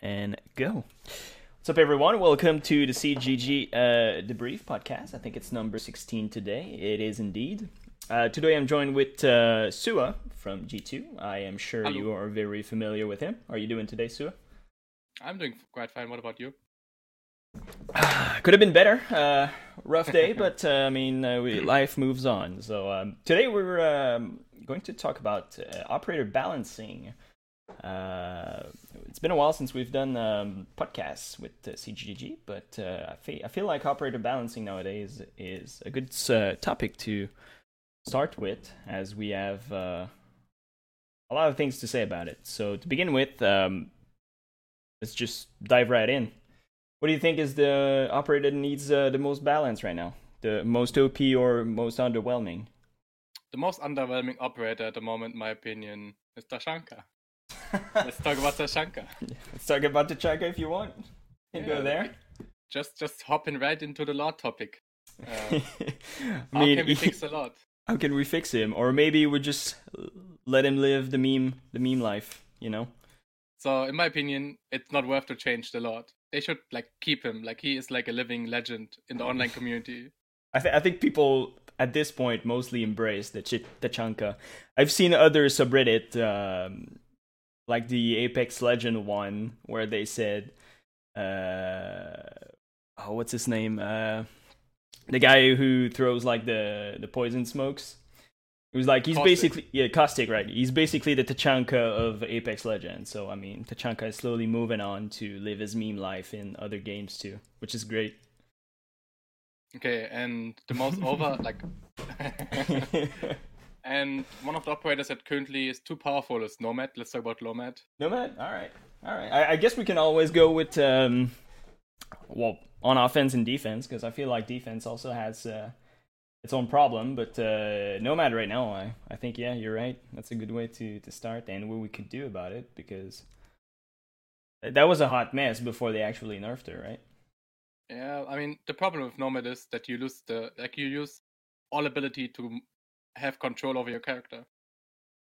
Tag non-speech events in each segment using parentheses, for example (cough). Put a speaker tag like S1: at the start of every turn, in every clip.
S1: and go. What's up, everyone? Welcome to the CGG uh, Debrief podcast. I think it's number 16 today. It is indeed. Uh, today I'm joined with uh, Sua from G2. I am sure
S2: Hello.
S1: you are very familiar with him. How are you doing today, Sua?
S2: I'm doing quite fine. What about you? (sighs)
S1: Could have been better. Uh, rough day, (laughs) but uh, I mean, uh, we, life moves on. So um, today we're um, going to talk about uh, operator balancing. It's been a while since we've done um, podcasts with uh, CGG, but uh, I, feel, I feel like operator balancing nowadays is a good uh, topic to start with, as we have uh, a lot of things to say about it. So to begin with, um, let's just dive right in. What do you think is the operator that needs uh, the most balance right now? The most OP or most underwhelming?
S2: The most underwhelming operator at the moment, in my opinion, is Tachanka. Let's talk about Tachanka. (laughs)
S1: Let's talk about Tachanka if you want. You can
S2: Yeah,
S1: go there.
S2: Just, just hopping right into the Lord topic. (laughs) Uh,
S1: I
S2: how
S1: mean,
S2: can we (laughs) fix the lot?
S1: how can we fix him? Or maybe we just let him live the meme, the meme life. You know?
S2: So, in my opinion, it's not worth to change the Lord. They should like keep him. Like he is like a living legend in the online community.
S1: I, th- I think people at this point mostly embrace the Ch- Tachanka. I've seen other subreddit, um, like the Apex Legend one, where they said, uh, "Oh, what's his name? Uh, the guy who throws like the the poison smokes." It was like he's
S2: Caustic.
S1: basically yeah, caustic, right? He's basically the Tachanka of Apex Legends. So I mean, Tachanka is slowly moving on to live his meme life in other games too, which is great.
S2: Okay, and the most over like. (laughs) (laughs) and one of the operators that currently is too powerful is Nomad. Let's talk about Nomad.
S1: Nomad. All right, all right. I, I guess we can always go with um, well, on offense and defense because I feel like defense also has uh, its own problem. But uh, Nomad right now, I I think yeah, you're right. That's a good way to to start and what we could do about it because that was a hot mess before they actually nerfed her, right?
S2: Yeah, I mean the problem with Nomad is that you lose the like you use all ability to have control over your character.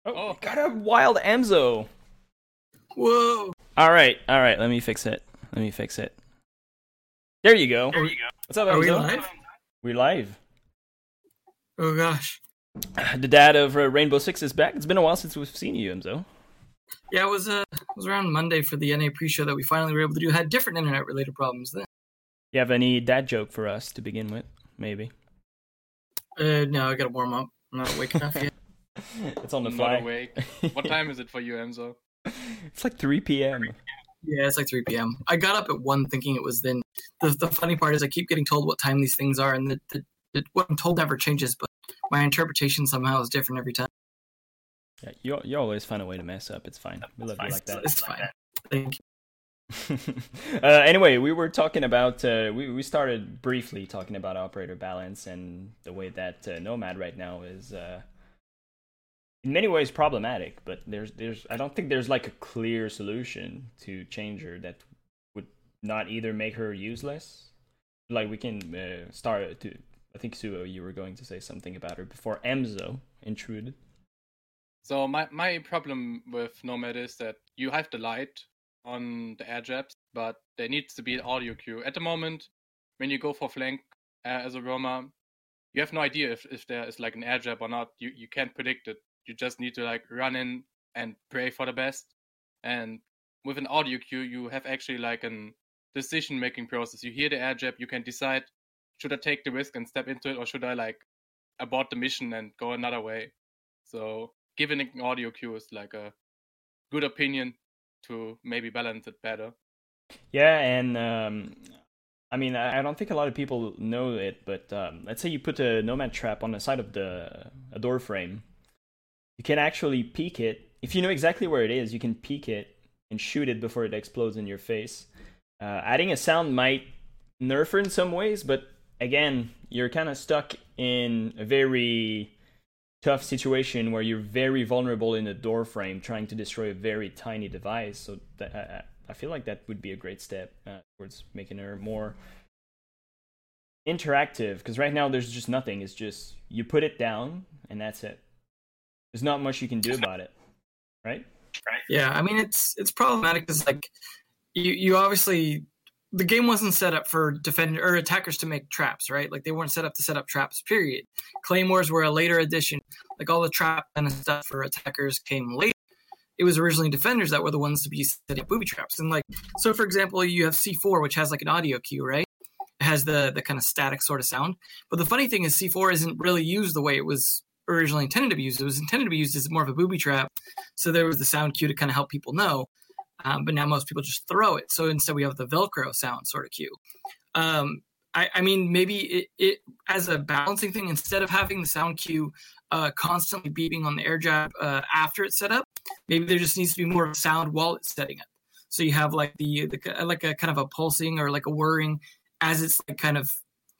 S1: Oh,
S2: Oh.
S1: got a wild Amzo.
S3: Whoa!
S1: All right, all right. Let me fix it. Let me fix it. There you go.
S3: Are we,
S1: What's up,
S3: are we
S1: Amzo?
S3: live?
S1: We're live.
S3: Oh gosh.
S1: The dad of uh, Rainbow Six is back. It's been a while since we've seen you, Emzo.
S3: Yeah, it was uh, it was around Monday for the NA pre-show that we finally were able to do. Had different internet-related problems then.
S1: You have any dad joke for us to begin with? Maybe.
S3: Uh, no, I gotta warm up. I'm not awake enough (laughs) yet.
S1: it's on the
S2: Not
S1: fly.
S2: awake. What time is it for you, Enzo? (laughs)
S1: it's like 3 p.m.
S3: Yeah, it's like 3 p.m. I got up at one thinking it was then. The the funny part is I keep getting told what time these things are, and the, the, the what I'm told never changes, but my interpretation somehow is different every time.
S1: Yeah, you you always find a way to mess up. It's fine. We love you like that.
S3: It's fine. Thank you. (laughs)
S1: uh, anyway, we were talking about uh, we we started briefly talking about operator balance and the way that uh, Nomad right now is uh, in many ways problematic. But there's there's I don't think there's like a clear solution to change her that would not either make her useless. Like we can uh, start to. I think Suo, you were going to say something about her before Emzo intruded.
S2: So my my problem with Nomad is that you have the light on the air jabs, but there needs to be an audio cue. At the moment, when you go for flank uh, as a roamer, you have no idea if, if there is like an air jab or not. You you can't predict it. You just need to like run in and pray for the best. And with an audio cue, you have actually like an decision making process. You hear the air jab, you can decide should I take the risk and step into it, or should I like abort the mission and go another way. So giving an audio cue is like a good opinion to maybe balance it better.
S1: Yeah, and um, I mean, I don't think a lot of people know it, but um, let's say you put a nomad trap on the side of the a door frame, you can actually peek it. If you know exactly where it is, you can peek it and shoot it before it explodes in your face. Uh, adding a sound might nerf her in some ways, but again, you're kind of stuck in a very tough situation where you're very vulnerable in a door frame trying to destroy a very tiny device. So that, I, I- I feel like that would be a great step uh, towards making her more interactive. Because right now there's just nothing. It's just you put it down and that's it. There's not much you can do (laughs) about it, right right?
S3: Yeah, I mean it's it's problematic because like you you obviously the game wasn't set up for defender or attackers to make traps, right? Like they weren't set up to set up traps. Period. Claymores were a later addition. Like all the trap of stuff for attackers came later. It was originally defenders that were the ones to be setting up booby traps. And like so, for example, you have C4, which has like an audio cue, right? It has the the kind of static sort of sound. But the funny thing is, C4 isn't really used the way it was originally intended to be used. It was intended to be used as more of a booby trap. So there was the sound cue to kind of help people know um, but now most people just throw it. So instead, we have the Velcro sound sort of cue. Um, I, I, mean, maybe it, it, as a balancing thing, instead of having the sound cue uh, constantly beeping on the air jab uh, after it's set up, maybe there just needs to be more of a sound while it's setting up. So you have like the, the like a kind of a pulsing or like a whirring as it's like kind of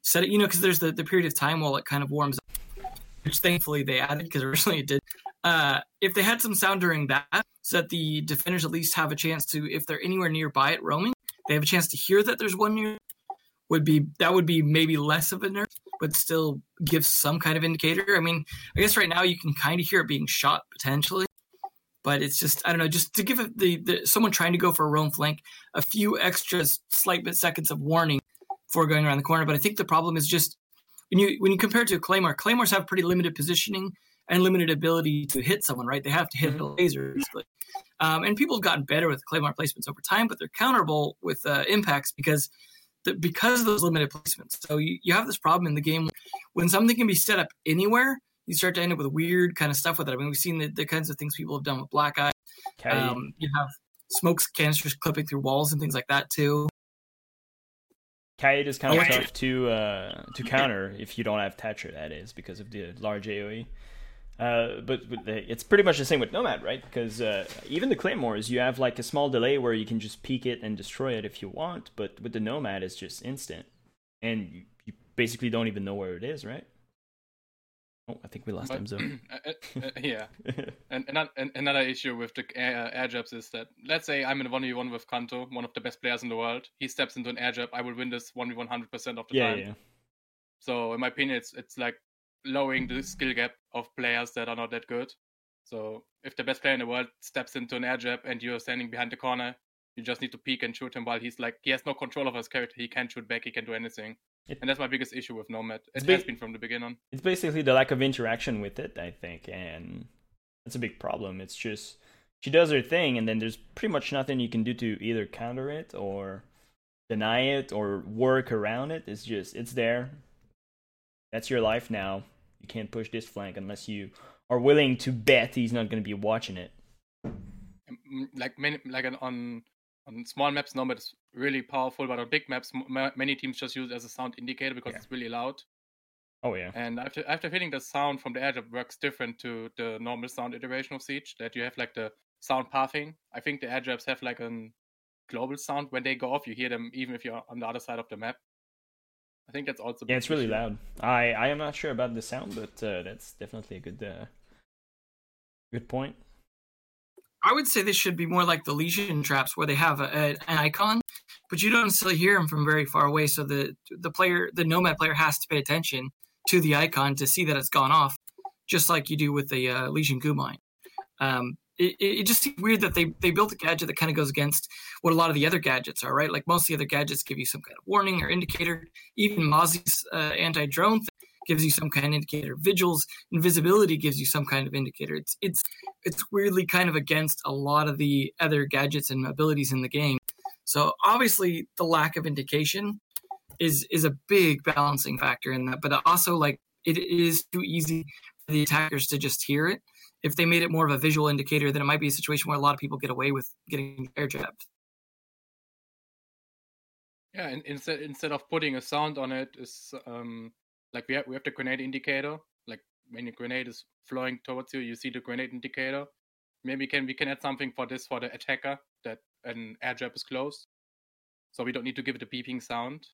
S3: set it, you know, because there's the, the period of time while it kind of warms up, which thankfully they added because originally it did. Uh, if they had some sound during that, so that the defenders at least have a chance to, if they're anywhere nearby at roaming, they have a chance to hear that there's one near. Would be that would be maybe less of a nerf, but still give some kind of indicator. I mean, I guess right now you can kind of hear it being shot potentially, but it's just I don't know, just to give the, the someone trying to go for a roam flank a few extra slight bit seconds of warning before going around the corner. But I think the problem is just when you when you compare it to a claymore, claymores have pretty limited positioning and limited ability to hit someone, right? They have to hit mm-hmm. lasers. But, um, and people have gotten better with claymore placements over time, but they're counterable with uh, impacts because the, because of those limited placements. So you, you have this problem in the game when something can be set up anywhere, you start to end up with weird kind of stuff with it. I mean, we've seen the, the kinds of things people have done with Black Eye. Okay. Um, you have smoke canisters clipping through walls and things like that too.
S1: Kaid is kind of tough to uh, to counter if you don't have Thatcher. That is because of the large AOE. Uh, but, but it's pretty much the same with Nomad, right? Because uh, even the Claymores, you have like a small delay where you can just peek it and destroy it if you want. But with the Nomad, it's just instant, and you, you basically don't even know where it is, right? Oh, I think we lost him. (clears throat)
S2: Uh, uh, (laughs) yeah, and, and, another issue with the air, air jabs is that let's say I'm in a one v one with Kanto, one of the best players in the world. He steps into an air jab, I will win this one v one hundred percent of the
S1: yeah,
S2: time.
S1: Yeah.
S2: So in my opinion, it's it's like lowering the skill gap of players that are not that good. So if the best player in the world steps into an air jab and you're standing behind the corner, you just need to peek and shoot him while he's like he has no control of his character. He can't shoot back. He can do anything. It, and that's my biggest issue with Nomad. It has been from the beginning.
S1: It's basically the lack of interaction with it, I think, and that's a big problem. It's just she does her thing, and then there's pretty much nothing you can do to either counter it or deny it or work around it. It's just it's there. That's your life now. You can't push this flank unless you are willing to bet he's not going to be watching it.
S2: Like many, like on on small maps, Nomad is really powerful, but on big maps, many teams just use it as a sound indicator because yeah. it's really loud.
S1: Oh yeah.
S2: And after after feeling the sound from the it works different to the normal sound iteration of Siege. That you have like the sound pathing. I think the air jabs have like a global sound. When they go off, you hear them even if you're on the other side of the map. I think that's also.
S1: Yeah, it's really loud. I I am not sure about the sound, but uh, that's definitely a good uh, good point.
S3: I would say this should be more like the Lesion traps, where they have a, a, an icon, but you don't necessarily hear them from very far away. So the the player, the Nomad player, has to pay attention to the icon to see that it's gone off, just like you do with the uh, Lesion goo mine. Um, it, it just seems weird that they, they built a gadget that kind of goes against what a lot of the other gadgets are, right? Like most of the other gadgets give you some kind of warning or indicator. Even Mozzie's uh, anti drone thing gives you some kind of indicator. Vigil's invisibility gives you some kind of indicator. It's it's it's weirdly kind of against a lot of the other gadgets and abilities in the game. So obviously the lack of indication is is a big balancing factor in that. But also like it is too easy for the attackers to just hear it if they made it more of a visual indicator, then it might be a situation where a lot of people get away with getting air jabbed.
S2: Yeah, and instead instead of putting a sound on it, is um, like we have we have the grenade indicator. Like when a grenade is flowing towards you, you see the grenade indicator. Maybe can we can add something for this for the attacker that an air jab is close, so we don't need to give it a beeping sound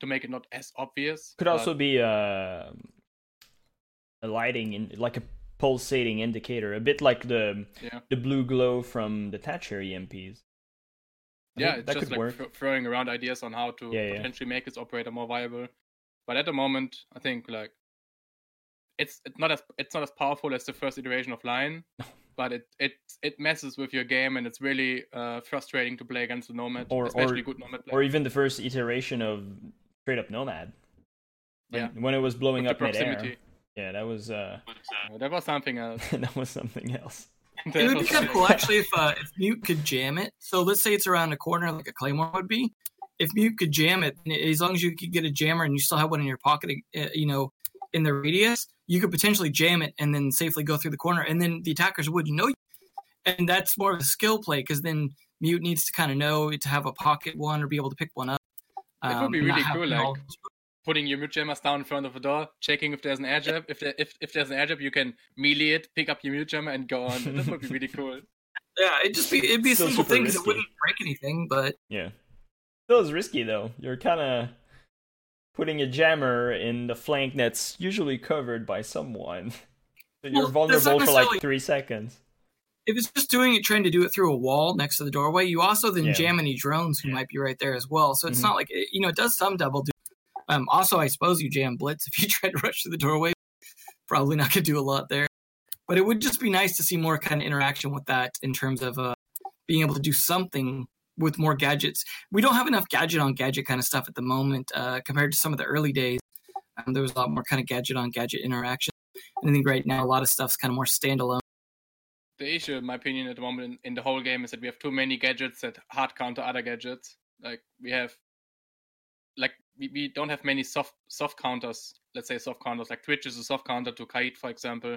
S2: to make it not as obvious.
S1: Could also be uh, a lighting in like a pulsating indicator, a bit like the yeah. the blue glow from the Thatcher EMPs.
S2: I yeah, it's that just like th- throwing around ideas on how to yeah, potentially yeah. make its operator more viable. But at the moment, I think like it's it's not as it's not as powerful as the first iteration of Lion. (laughs) but it it it messes with your game, and it's really uh, frustrating to play against the nomad,
S1: Or-
S2: especially
S1: or-
S2: good nomad
S1: or even the first iteration of straight up Nomad. When,
S2: Yeah.
S1: when it was blowing
S2: With
S1: up
S2: the
S1: midair.
S2: Proximity.
S1: Yeah, that was uh,
S2: Uh, that was something else. (laughs)
S1: that was something else. (laughs)
S3: It would be kind of cool actually if uh, if Mute could jam it. So let's say it's around a corner like a claymore would be. If Mute could jam it, as long as you could get a jammer and you still have one in your pocket, uh, you know, in the radius, you could potentially jam it and then safely go through the corner, and then the attackers wouldn't know. You. And that's more of a skill play because then Mute needs to kind of know to have a pocket one or be able to pick one up.
S2: It would
S3: um,
S2: be
S3: and
S2: really cool, like- Putting your mute jammers down in front of the door, checking if there's an air jab. If there, if, if there's an air jab, you can melee it, pick up your mute jammer, and go on. That would be really cool. (laughs)
S3: yeah, it'd just be it'd be a simple
S1: super
S3: thing because it wouldn't break anything, but
S1: Yeah. Still is risky though. You're kind of putting a jammer in the flank that's usually covered by someone. (laughs) So you're
S3: Well, that's not
S1: vulnerable for like three seconds.
S3: if it's just doing it, trying to do it through a wall next to the doorway, you also then
S1: Yeah.
S3: jam any drones who
S1: Yeah.
S3: might be right there as well. So it's
S1: Mhm.
S3: not like it- you know it does some double do. Um, also, I suppose you jam blitz (laughs) if you try to rush to the doorway. Probably not gonna do a lot there, but it would just be nice to see more kind of interaction with that in terms of uh, being able to do something with more gadgets. We don't have enough gadget on gadget kind of stuff at the moment uh, compared to some of the early days. Um, there was a lot more kind of gadget on gadget interaction. And I think right now a lot of stuff's kind of more standalone.
S2: The issue, in my opinion, at the moment in, in the whole game is that we have too many gadgets that hard counter other gadgets. Like we have, like we, we don't have many soft soft counters. Let's say soft counters. Like Twitch is a soft counter to Kaid, for example.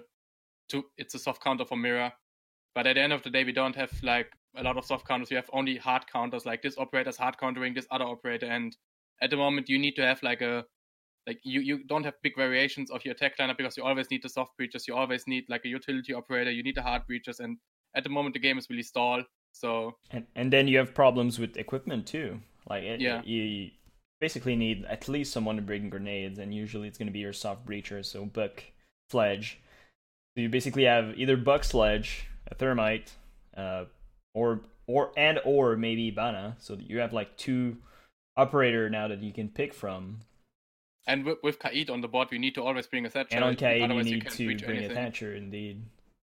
S2: To it's a soft counter for Mira. But at the end of the day, we don't have like a lot of soft counters. We have only hard counters. Like this operator's hard countering this other operator, and at the moment you need to have like a like you, you don't have big variations of your attack lineup because you always need the soft breaches, you always need like a utility operator, you need the hard breaches, and at the moment the game is really stalled. So
S1: And and then you have problems with equipment too. Like it,
S2: Yeah.
S1: Eh, you basically need at least someone to bring grenades, and usually it's going to be your soft breacher, so Buck, Sledge. So you basically have either Buck, Sledge, a Thermite, uh, or or and or maybe Bana. So you have like two operator now that you can pick from.
S2: and with, with Kaid on the board, we need to always bring a Thatcher.
S1: And on Kaid, you need
S2: can't
S1: to bring
S2: anything.
S1: a Thatcher, indeed.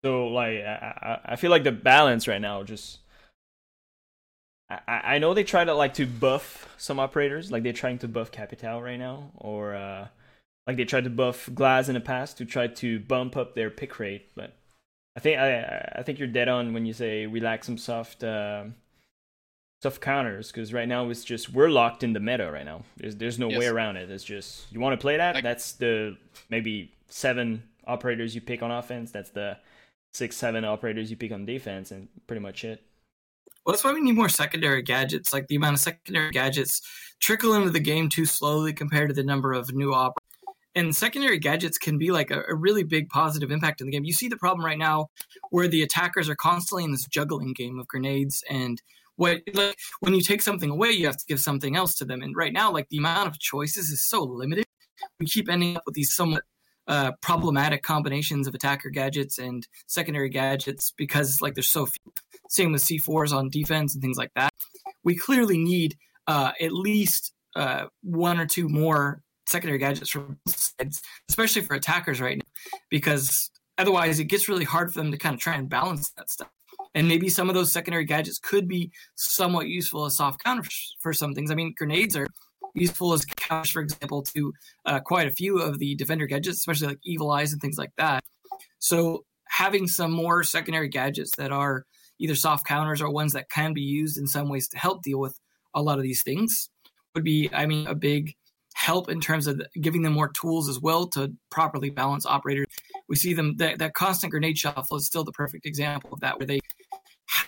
S1: So, like, I, I, I feel like the balance right now just. I, I know they try to like to buff some operators, like they're trying to buff Capitão right now, or uh, like they tried to buff Glass in the past to try to bump up their pick rate. But I think I I- think you're dead on when you say we lack some soft uh, soft counters because right now it's just we're locked in the meta right now. There's there's no way around it. It's just you want to play that.
S2: Like-
S1: that's the maybe seven operators you pick on offense. That's the six seven operators you pick on defense, and pretty much it.
S3: Well, that's why we need more secondary gadgets. Like the amount of secondary gadgets trickle into the game too slowly compared to the number of new op. And secondary gadgets can be like a, a really big positive impact in the game. You see the problem right now where the attackers are constantly in this juggling game of grenades and what like when you take something away, you have to give something else to them. And right now, like the amount of choices is so limited. We keep ending up with these somewhat uh, problematic combinations of attacker gadgets and secondary gadgets because like there's so few. Same with C4s on defense and things like that. We clearly need uh, at least uh, one or two more secondary gadgets from sides, especially for attackers right now, because otherwise it gets really hard for them to kind of try and balance that stuff. And maybe some of those secondary gadgets could be somewhat useful as soft counters for some things. I mean, grenades are useful as counters, for example, to uh, quite a few of the defender gadgets, especially like evil eyes and things like that. So having some more secondary gadgets that are either soft counters or ones that can be used in some ways to help deal with a lot of these things would be, I mean, a big help in terms of giving them more tools as well to properly balance operators. We see them that, that constant grenade shuffle is still the perfect example of that, where they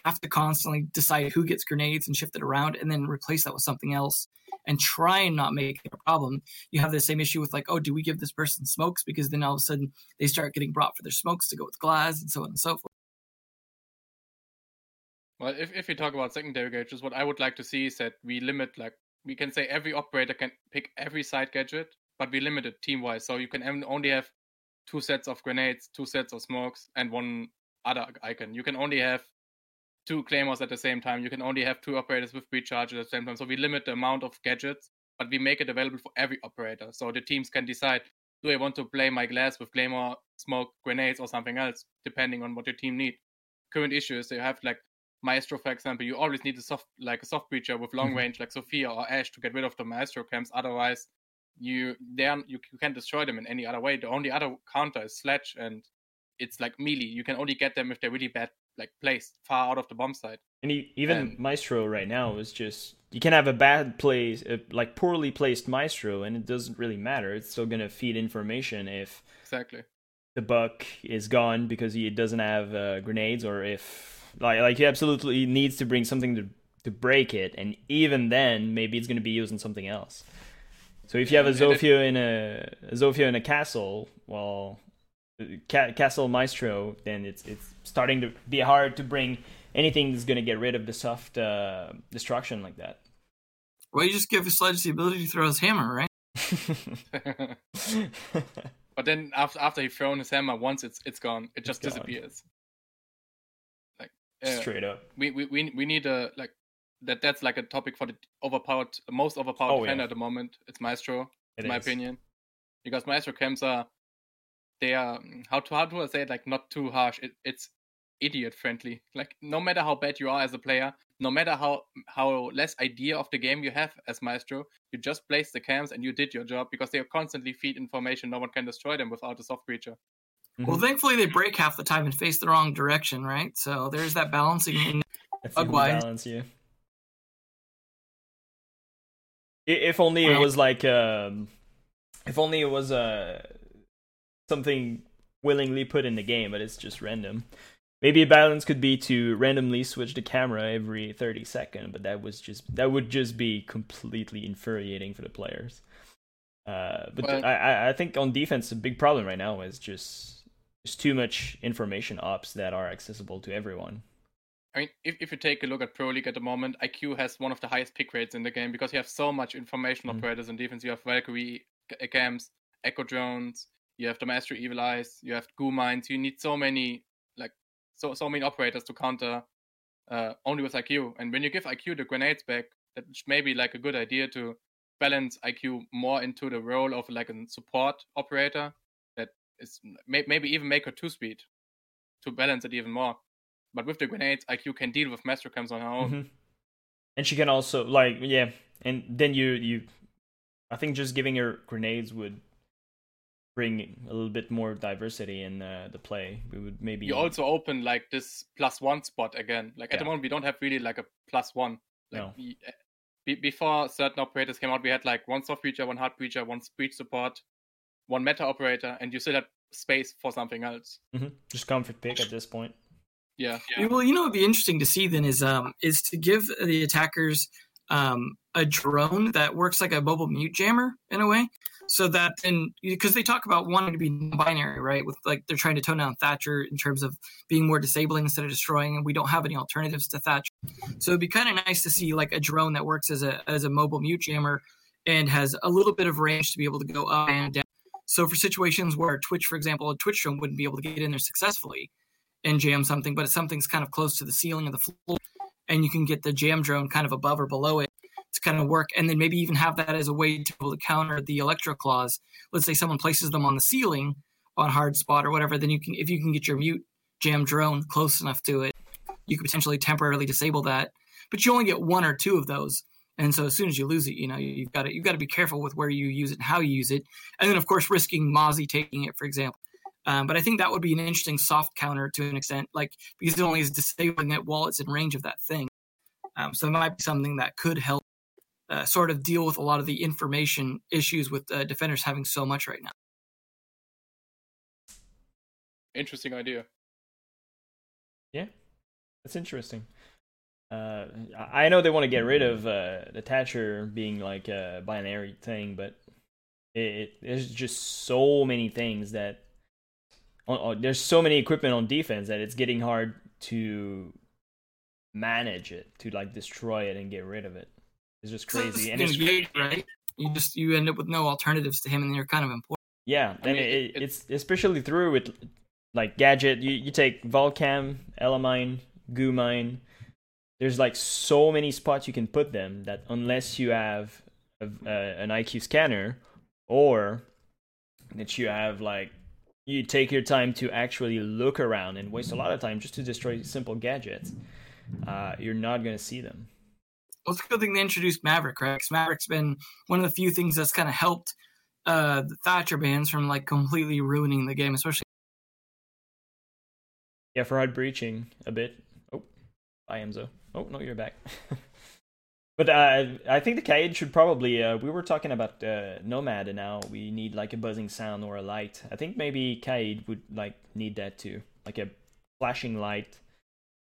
S3: have to constantly decide who gets grenades and shift it around and then replace that with something else and try and not make it a problem. You have the same issue with like, oh, do we give this person smokes? Because then all of a sudden they start getting brought for their smokes to go with glass and so on and so forth.
S2: Well, if, if we talk about secondary gadgets, what I would like to see is that we limit, like, we can say every operator can pick every side gadget, but we limit it team wise. So you can only have two sets of grenades, two sets of smokes, and one other icon. You can only have two claymores at the same time. You can only have two operators with breach charges at the same time. So we limit the amount of gadgets, but we make it available for every operator. So the teams can decide do I want to play my glass with claymore, smoke, grenades, or something else, depending on what your team need. current issue is they have like Maestro, for example. You always need a soft like a soft breacher with long
S1: Mhm.
S2: range like Zofia or Ash to get rid of the Maestro camps. Otherwise, you then you, you can't destroy them in any other way. The only other counter is Sledge, and it's like melee. You can only get them if they're really bad, like placed far out of the bomb site.
S1: And e- even
S2: And-
S1: Maestro right now is just you can have a bad place, uh, like poorly placed Maestro, and it doesn't really matter. It's still gonna feed information if
S2: Exactly.
S1: the buck is gone because he doesn't have uh, grenades, or if like like he absolutely needs to bring something to to break it, and even then maybe it's gonna be using something else. So if you have a
S2: And- and
S1: Zofia in a, a Zofia in a castle, well, ca- castle Maestro, then it's it's starting to be hard to bring anything that's gonna get rid of the soft uh, destruction like that.
S3: Well, you just give Sledge the ability to throw his hammer, right? (laughs) (laughs)
S2: but then after after he thrown his hammer once, it's it's gone. It just
S1: gone.
S2: disappears. Uh,
S1: Straight up.
S2: we, we we we need a like that. That's like a topic for the overpowered, most overpowered
S1: Oh, yeah.
S2: at the moment. It's Maestro,
S1: It
S2: in my
S1: is.
S2: opinion, because Maestro camps are they are how to how do I say it like not too harsh. It, it's idiot friendly. Like no matter how bad you are as a player, no matter how how less idea of the game you have as Maestro, you just place the camps and you did your job because they are constantly feed information. No one can destroy them without a soft breacher.
S3: Well, thankfully they break half the time and face the wrong direction, right? So there's that balancing. In
S1: balance. I- If only it was like, um, if only it was uh, something willingly put in the game, but it's just random. Maybe a balance could be to randomly switch the camera every 30 seconds, but that was just that would just be completely infuriating for the players. Uh, but
S2: Well-
S1: I, I I think on defense, a big problem right now is just there's too much information ops that are accessible to everyone.
S2: I mean, if, if you take a look at Pro League at the moment, IQ has one of the highest pick rates in the game because you have so much information
S1: Mhm.
S2: operators in defense. You have Valkyrie c- camps, Echo drones, you have the Maestro Evil Eyes, you have Goo Mines. You need so many, like, so so many operators to counter uh, only with IQ. And when you give IQ the grenades back, that may be like a good idea to balance IQ more into the role of like a support operator is may, maybe even make her two speed to balance it even more. But with the grenades, IQ can deal with Maestro cams on her own.
S1: Mhm. And she can also like yeah, and then you you, I think just giving her grenades would bring a little bit more diversity in uh, the play. We would maybe
S2: You also open like this plus one spot again. Like at the moment, we don't have really like a plus one. Like
S1: No.
S2: we- eh, be, before certain operators came out, we had like one soft breacher, one hard breacher, one breach support, one meta operator, and you still have space for something else.
S1: Mhm. just comfort pick at this point.
S2: Yeah.
S3: Well, you know, what'd be interesting to see then is um is to give the attackers um a drone that works like a mobile mute jammer in a way, so that then because they talk about wanting to be binary, right? With like they're trying to tone down Thatcher in terms of being more disabling instead of destroying, and we don't have any alternatives to Thatcher. So it'd be kind of nice to see like a drone that works as a as a mobile mute jammer and has a little bit of range to be able to go up and down. So for situations where Twitch, for example, a Twitch drone wouldn't be able to get in there successfully and jam something, but if something's kind of close to the ceiling of the floor, and you can get the jam drone kind of above or below it to kind of work, and then maybe even have that as a way to to counter the electro claws. Let's say someone places them on the ceiling on hard spot or whatever, then you can if you can get your mute jam drone close enough to it, you could potentially temporarily disable that. But you only get one or two of those. And so as soon as you lose it, you know, you've got to you've got to be careful with where you use it and how you use it. And then of course risking Mozzie taking it, for example. Um, but I think that would be an interesting soft counter to an extent, like because it only is disabling it while it's in range of that thing. Um, so it might be something that could help uh, sort of deal with a lot of the information issues with uh, defenders having so much right now.
S2: Interesting idea.
S1: Yeah, that's interesting. Uh, I I know they want to get rid of uh, the Thatcher being like a binary thing, but it, it there's just so many things that on, on- there's so many equipment on defense that it's getting hard to manage it to like destroy it and get rid of it. It's just crazy, and it's
S3: Engage, right? You just you end up with no alternatives to him, and you're kind of important.
S1: Yeah,
S2: I
S1: and
S2: mean,
S1: it,
S2: it- it-
S1: it's especially through with like gadget. You you take Volcam, Ela mine, Goomine. There's like so many spots you can put them that unless you have a, uh, an IQ scanner or that you have like you take your time to actually look around and waste a lot of time just to destroy simple gadgets, uh, you're not going to see them.
S3: Well, it's a good thing they introduced Maverick, right? 'Cause Maverick's been one of the few things that's kind of helped uh, the Thatcher bands from like completely ruining the game, especially.
S1: Yeah, for hard breaching a bit. Oh, bye Enzo. Oh no, you're back. (laughs) but uh, I think the Kaid should probably. Uh, we were talking about uh, Nomad, and now we need like a buzzing sound or a light. I think maybe Kaid would like need that too, like a flashing light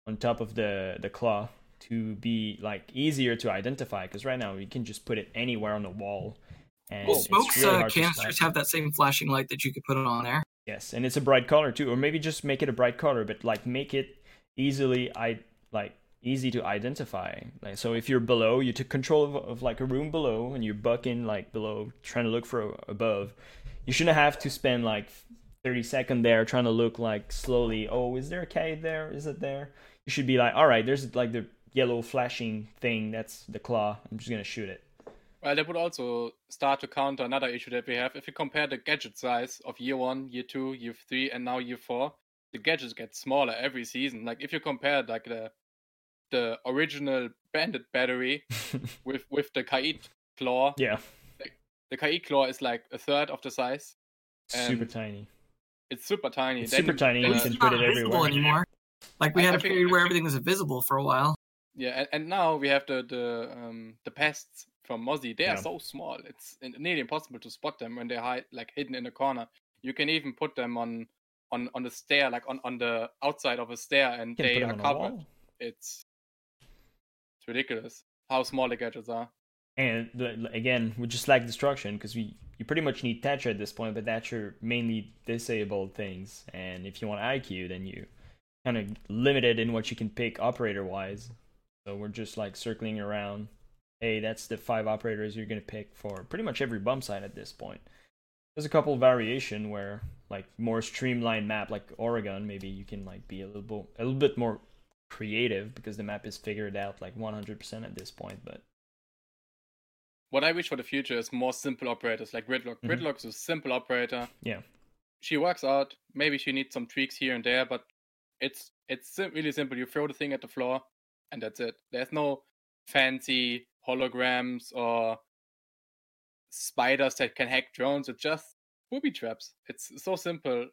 S1: on top of the the claw to be like easier to identify. Because right now you can just put it anywhere on the wall. And
S3: Well, Smoke's
S1: really
S3: uh,
S1: hard to spot.
S3: canisters have that same flashing light that you could put on there.
S1: Yes, and it's a bright color too, or maybe just make it a bright color, but like make it easily, I like easy to identify. Like so, if you're below, you took control of, of like a room below, and you're bucking like below, trying to look for above. You shouldn't have to spend like 30 seconds there trying to look like slowly. Oh, is there a cave there? Is it there? You should be like, all right, there's like the yellow flashing thing. That's the claw. I'm just gonna shoot it.
S2: Well, that would also start to counter another issue that we have. If you compare the gadget size of year one, year two, year three, and now year four, the gadgets get smaller every season. Like if you compare like the the original bandit battery (laughs) with with the Kaid claw,
S1: yeah,
S2: the Kaid claw is like a third of the size.
S1: super tiny.
S2: It's super tiny.
S1: It's
S2: Then-
S1: super tiny.
S2: then-
S1: You can put it everywhere.
S3: anymore. Like we
S2: I-
S3: had
S2: I
S3: a
S2: think-
S3: period where everything was invisible for a while.
S2: Yeah, and, and now we have the the um the pests from Mozzie. They
S1: Yeah.
S2: are so small; it's nearly impossible to spot them when they're hide, like hidden in a corner. You can even put them on on on the stair, like on on the outside of a stair, and they are covered.
S1: wall.
S2: It's it's ridiculous how small the gadgets are.
S1: And the, again, we just lack destruction because we you pretty much need Thatcher at this point, but Thatcher mainly disabled things. And if you want IQ, then you kind of limited in what you can pick operator wise. So we're just like circling around. Hey, that's the five operators you're gonna pick for pretty much every bomb site at this point. There's a couple variation where like more streamlined map like Oregon, maybe you can like be a little bit a little bit more creative because the map is figured out like 100% at this point, but
S2: What I wish for the future is more simple operators like Gridlock.
S1: Mhm.
S2: Gridlock is a simple operator.
S1: yeah.
S2: she works out. Maybe she needs some tweaks here and there, but it's it's sim- really simple. You throw the thing at the floor, and that's it. There's no fancy holograms or spiders that can hack drones. It's just booby traps. It's so simple,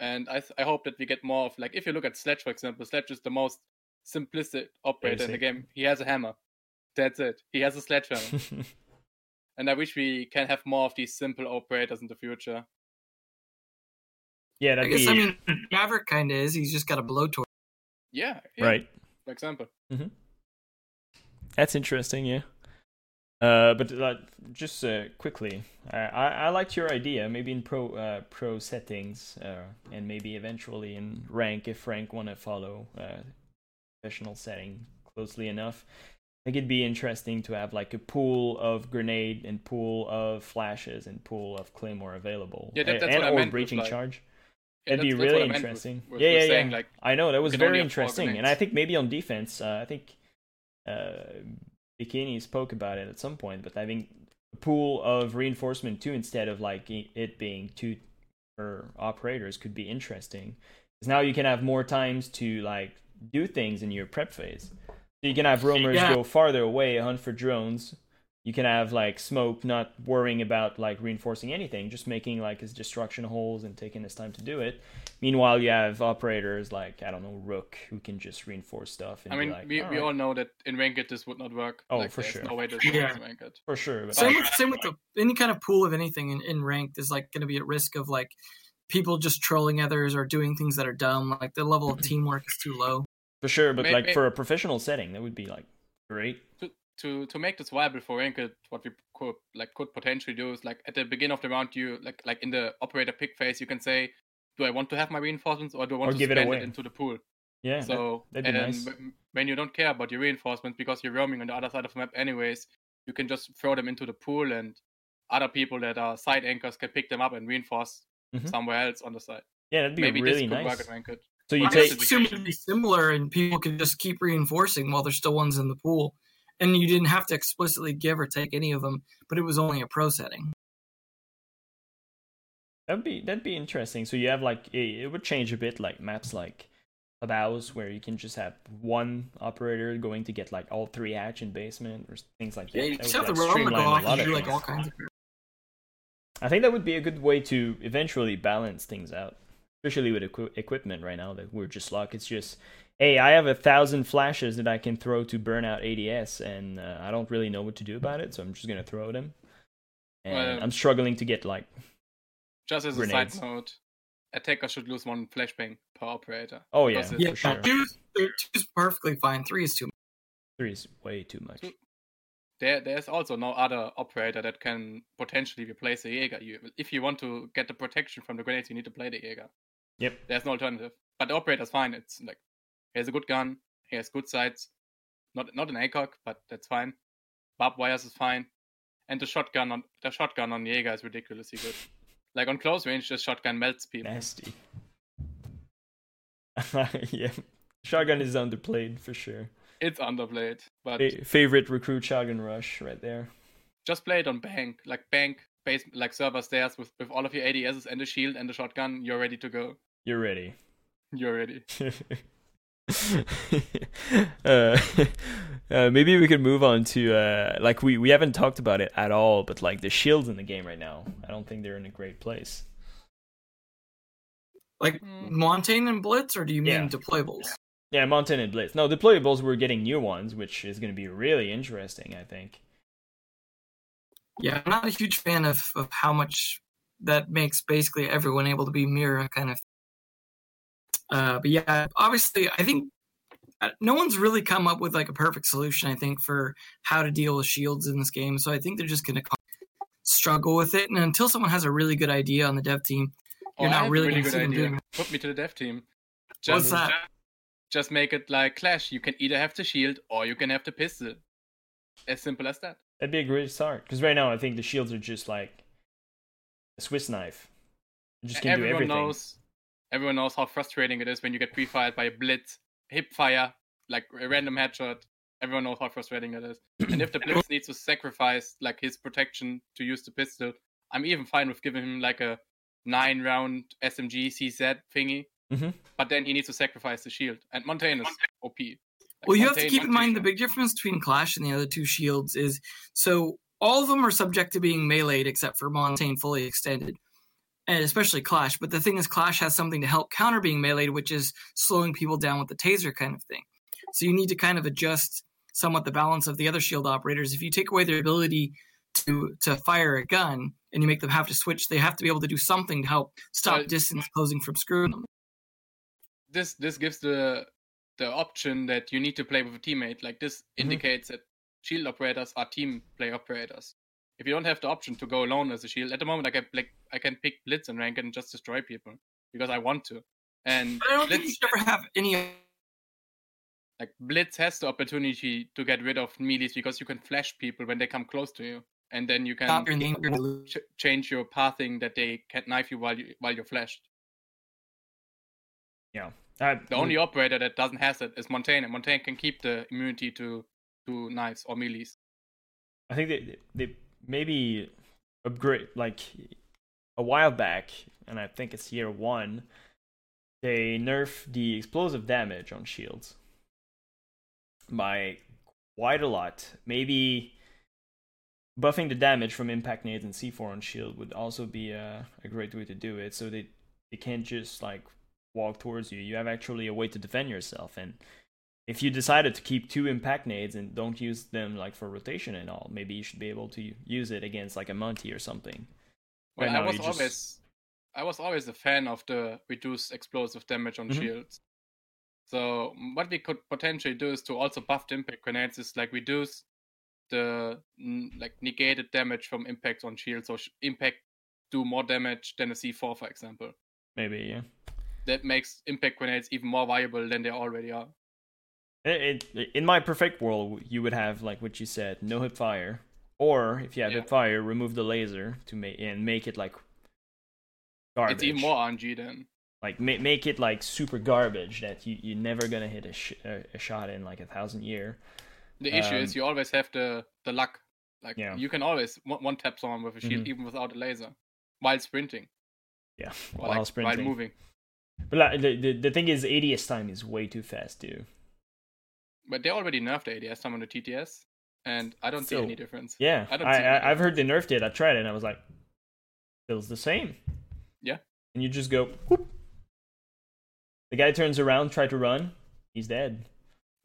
S2: and I th- I hope that we get more of like if you look at Sledge for example, Sledge is the most simplistic operator in the game. He has a hammer. That's it. He has a sledgehammer. (laughs) and I wish we can have more of these simple operators in the future.
S1: yeah,
S3: I
S1: that'd
S3: guess
S1: be
S3: I mean Maverick kind of is. He's just got a blowtorch.
S2: Yeah, yeah,
S1: right.
S2: For example.
S1: That's interesting, yeah. Uh, but uh, just uh, quickly, I, I I liked your idea. Maybe in pro uh, pro settings, uh, and maybe eventually in rank if rank want to follow uh, professional setting closely enough. I think it'd be interesting to have like a pool of grenade and pool of flashes and pool of claymore available.
S2: Yeah, that- that's
S1: and
S2: what I
S1: or
S2: meant
S1: breaching
S2: like-
S1: charge.
S2: Yeah,
S1: It'd be
S2: that's- that's what
S1: really
S2: I meant with-
S1: interesting.
S2: with-
S1: yeah,
S2: with
S1: yeah,
S2: saying,
S1: yeah.
S2: Like,
S1: I know that was very
S2: only have four
S1: interesting, and. I think maybe on defense, uh, I think uh, Bikini spoke about it at some point, but having a pool of reinforcement too instead of like it being two per operators could be interesting. Because now you can have more times to like do things in your prep phase. So you can have roamers
S3: Yeah.
S1: go farther away, hunt for drones. You can have like smoke not worrying about like reinforcing anything, just making like his destruction holes and taking his time to do it. Meanwhile, you have operators like I don't know Rook who can just reinforce stuff. And
S2: I mean,
S1: like,
S2: we, we
S1: "Alright."
S2: all know that in ranked this would not work.
S1: Oh,
S2: like,
S1: for sure.
S2: No way this works
S3: Yeah.
S2: in ranked.
S1: for sure. But
S3: Same with same with the any kind of pool of anything in, in ranked is like going to be at risk of like people just trolling others or doing things that are dumb. Like the level of (laughs) teamwork is too low.
S1: For sure, but
S2: May-
S1: like
S2: may-
S1: for a professional setting, that would be like great.
S2: To, to to make this viable for ranked, what we could like could potentially do is like at the beginning of the round, you like like in the operator pick phase, you can say, do I want to have my reinforcements or do I want
S1: Or
S2: to
S1: give it
S2: spend
S1: away.
S2: into the pool?
S1: Yeah.
S2: So
S1: that'd be
S2: and
S1: nice.
S2: wh- when you don't care about your reinforcements because you're roaming on the other side of the map anyways, you can just throw them into the pool and other people that are side anchors can pick them up and reinforce
S1: Mhm.
S2: somewhere else on the side.
S1: yeah, that'd be
S2: Maybe
S1: really
S2: this could
S1: nice.
S2: Work at ranked.
S1: So you
S3: I
S1: take
S3: just assume it'd be similar, and people could just keep reinforcing while there's still ones in the pool, and you didn't have to explicitly give or take any of them. But it was only a pro setting.
S1: That'd be that'd be interesting. So you have like it, it would change a bit, like maps like Clubhouse, where you can just have one operator going to get like all three hatch in basement or things like that.
S3: Yeah, you
S1: That
S3: just
S1: would,
S3: have the
S1: like,
S3: realm to
S1: streamline a
S3: off
S1: lot of
S3: do like all kinds of.
S1: I think that would be a good way to eventually balance things out, especially with equi- equipment right now that we're just luck. It's just, hey, I have a thousand flashes that I can throw to burn out ADS, and uh, I don't really know what to do about it, so I'm just gonna throw them. And
S2: Well,
S1: I'm struggling to get like,
S2: Just as
S1: Grenades.
S2: a side note, attackers should lose one flashbang per operator.
S1: oh yeah,
S3: Yeah,
S1: for sure.
S3: two, two's perfectly fine. Three is too much.
S1: Three is way too much.
S2: There, there's also no other operator that can potentially replace the Jäger. You, if you want to get the protection from the grenades, you need to play the Jäger.
S1: Yep.
S2: There's no alternative. But the operator's fine. It's like he has a good gun, he has good sights. Not not an ACOG, but that's fine. Barbed wires is fine. And the shotgun on the shotgun on Jäger is ridiculously good. Like on close range, the shotgun melts people.
S1: Nasty. (laughs) yeah, shotgun is underplayed for sure.
S2: It's underplayed, but
S1: Fa- favorite recruit shotgun rush right there.
S2: just play it on bank, like bank base, like server stairs with with all of your ADSs and the shield and the shotgun. You're ready to go.
S1: You're ready.
S2: You're ready. (laughs)
S1: uh, uh, maybe we could move on to uh, like we we haven't talked about it at all, but like the shields in the game right now, I don't think they're in a great place.
S3: Like
S2: Mm.
S3: Montaigne and Blitz, or do you mean
S1: Yeah.
S3: deployables?
S1: Yeah, Montaigne and Blitz. No, deployables we're getting new ones, which is going to be really interesting. I think.
S3: Yeah, I'm not a huge fan of, of how much that makes basically everyone able to be Mira kind of. Uh, but yeah, obviously, I think uh, no one's really come up with like a perfect solution. I think for how to deal with shields in this game, so I think they're just going to struggle with it. And until someone has a really good idea on the dev team,
S2: Oh,
S3: You're
S2: I
S3: not really
S2: really good idea.
S3: doing
S2: Put me to the dev team.
S3: What's
S2: Just,
S3: that?
S2: Just make it like Clash. You can either have the shield or you can have the pistol. As simple as that.
S1: That'd be a great start because right now I think the shields are just like a Swiss knife. You just can do
S2: everyone
S1: everything.
S2: knows. Everyone knows how frustrating it is when you get pre-fired by a blitz, hip fire, like a random headshot. Everyone knows how frustrating it is. and if the (coughs) blitz needs to sacrifice like his protection to use the pistol, I'm even fine with giving him like a nine round SMG CZ thingy.
S1: Mhm.
S2: But then he needs to sacrifice the shield. And Montaigne is OP.
S3: Well, you have to keep in mind the big difference between Clash and the other two shields is so all of them are subject to being meleeed except for Montaigne fully extended, and especially Clash. But the thing is, Clash has something to help counter being meleeed, which is slowing people down with the taser kind of thing. So you need to kind of adjust somewhat the balance of the other shield operators. If you take away their ability to to fire a gun and you make them have to switch, they have to be able to do something to help stop distance closing from screwing them.
S2: this this gives the the option that you need to play with a teammate. Like this
S1: Mhm.
S2: indicates that shield operators are team play operators. If you don't have the option to go alone as a shield, at the moment I can like I can pick Blitz and rank and just destroy people because I want to. And
S3: But I don't think you
S2: Blitz,
S3: should ever have any
S2: like Blitz has the opportunity to get rid of melees because you can flash people when they come close to you, and then you can
S3: your name. you're gonna lose.
S2: ch- change your pathing that they can't knife you while you while you're flashed.
S1: Yeah. Uh,
S2: The only operator that doesn't have it is Montaigne, and Montaigne can keep the immunity to to knives or melees.
S1: I think they they maybe upgrade like a while back, and I think it's year one. They nerf the explosive damage on shields by quite a lot. Maybe buffing the damage from impact nades and C4 on shield would also be a, a great way to do it. So they they can't just like walk towards you. You have actually a way to defend yourself and if you decided to keep two impact nades and don't use them like for rotation and all, maybe you should be able to use it against like a Monty or something.
S2: Well,
S1: Right
S2: I
S1: now,
S2: was
S1: just-
S2: always, I was always a fan of the reduced explosive damage on
S1: Mhm.
S2: shields. So what we could potentially do is to also buff the impact grenades is like reduce the like negated damage from impacts on shields. So sh- impact do more damage than a C4, for example.
S1: Maybe yeah.
S2: That makes impact grenades even more viable than they already are.
S1: It, it, in my perfect world, you would have like what you said, no hip fire, or if you have
S2: Yeah.
S1: hip fire, remove the laser to make and make it like garbage.
S2: It's even more RNG then.
S1: like ma- make it like super garbage that you you're never gonna hit a, sh- a, shot in like a thousand year.
S2: The issue
S1: Um,
S2: is you always have the the luck. Like
S1: Yeah.
S2: you can always one, one tap someone with a shield
S1: Mhm.
S2: even without a laser while sprinting.
S1: Yeah,
S2: or
S1: while
S2: like
S1: sprinting.
S2: while moving.
S1: But like, the, the the thing is, ADS time is way too fast too.
S2: But they already nerfed ADS time on the TTS, and I don't
S1: Still,
S2: see any difference.
S1: Yeah,
S2: I
S1: I,
S2: don't see any
S1: I I've heard they nerfed it. I tried it, and I was like, feels the same.
S2: Yeah.
S1: And you just go. Whoop. The guy turns around, try to run, he's dead.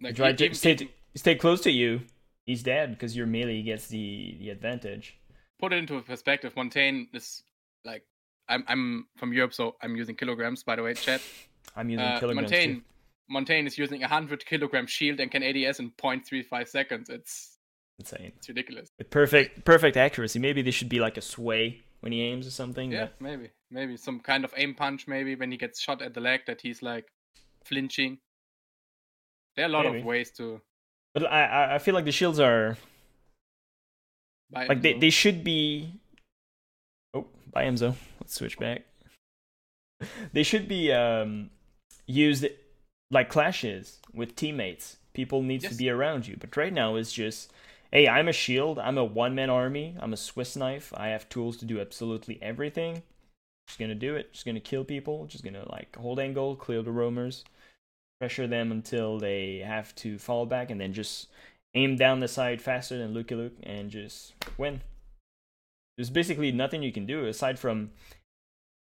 S2: Like,
S1: try to stay, stay close to you, he's dead because your melee gets the the advantage.
S2: put it into a perspective, Montaigne is like I'm I'm from Europe, so I'm using kilograms. By the way, chat. (laughs)
S1: I'm using
S2: Uh,
S1: kilograms
S2: Montaigne
S1: too.
S2: Montaigne is using a hundred kilogram shield and can ADS in 0.35 seconds. It's
S1: Insane.
S2: it's ridiculous.
S1: With perfect perfect accuracy. Maybe this should be like a sway when he aims or something.
S2: Yeah,
S1: but-
S2: maybe maybe some kind of aim punch. Maybe when he gets shot at the leg, that he's like flinching. There are a lot
S1: Maybe.
S2: of ways to
S1: But I I- feel like the shields are
S2: buy.
S1: like they, they should be oh by Emzo. Let's switch back. they should be um used like clashes with teammates. People needs to be around you. But right now it's just hey, I'm a shield, I'm a one man army, I'm a Swiss knife, I have tools to do absolutely everything. Just gonna do it, just gonna kill people, just gonna like hold angle, clear the roamers, pressure them until they have to fall back and then just aim down the side faster than Lucky Luke and just win. There's basically nothing you can do aside from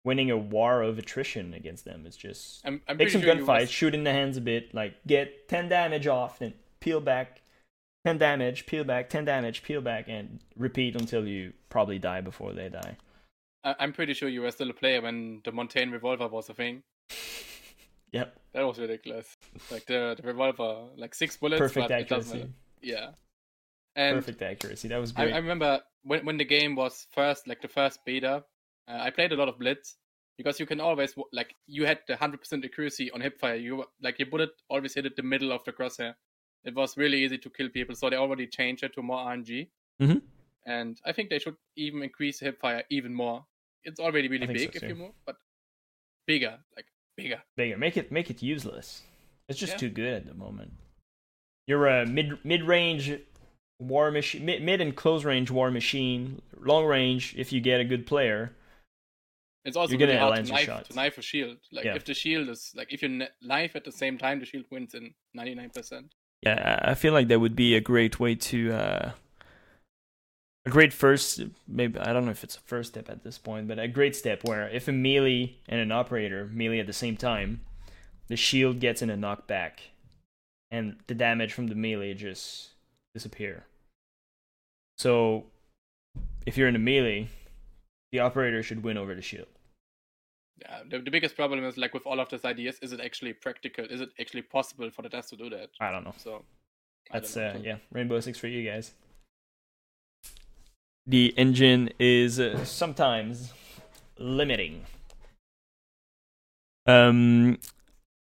S1: winning a war of attrition against them. It's just
S2: I'm, I'm
S1: take some
S2: sure
S1: gunfights,
S2: was-
S1: shoot in the hands a bit, like get 10 damage off, then peel back, 10 damage, peel back, 10 damage, peel back, and repeat until you probably die before they die.
S2: I- I'm pretty sure you were still a player when the Montaigne revolver was a thing. (laughs)
S1: Yep,
S2: That was ridiculous. Like the, the revolver, like six bullets.
S1: perfect
S2: but
S1: accuracy.
S2: Yeah. And
S1: Perfect accuracy. That was
S2: I,
S1: great.
S2: I remember when when the game was first, like the first beta, uh, I played a lot of Blitz because you can always like you had the hundred percent accuracy on hipfire. You like your bullet always hit at the middle of the crosshair. It was really easy to kill people, so they already changed it to more RNG.
S1: Mhm.
S2: And I think they should even increase hipfire even more. It's already really
S1: think so
S2: big if you move, but bigger, like bigger.
S1: bigger. Make it make it useless. It's just
S2: Yeah.
S1: too good at the moment. You're a mid mid range war machine, mid, and close range war machine. Long range, if you get a good player,
S2: It's also
S1: You're
S2: really hard to knife, to knife a shield. Like
S1: Yeah.
S2: if the shield is like if you kn- knife at the same time, the shield wins in ninety nine percent.
S1: yeah, I I feel like that would be a great way to uh, a great first. Maybe I don't know if it's a first step at this point, but a great step where if a melee and an operator melee at the same time, the shield gets in a knockback, and the damage from the melee just disappear. So, if you're in a melee, the operator should win over the shield.
S2: Yeah, the, the biggest problem is like with all of these ideas, is it actually practical? Is it actually possible for the devs to do that?
S1: I don't know.
S2: So I
S1: That's
S2: know.
S1: uh, yeah, Rainbow Six for you guys. The engine is uh, sometimes limiting. Um,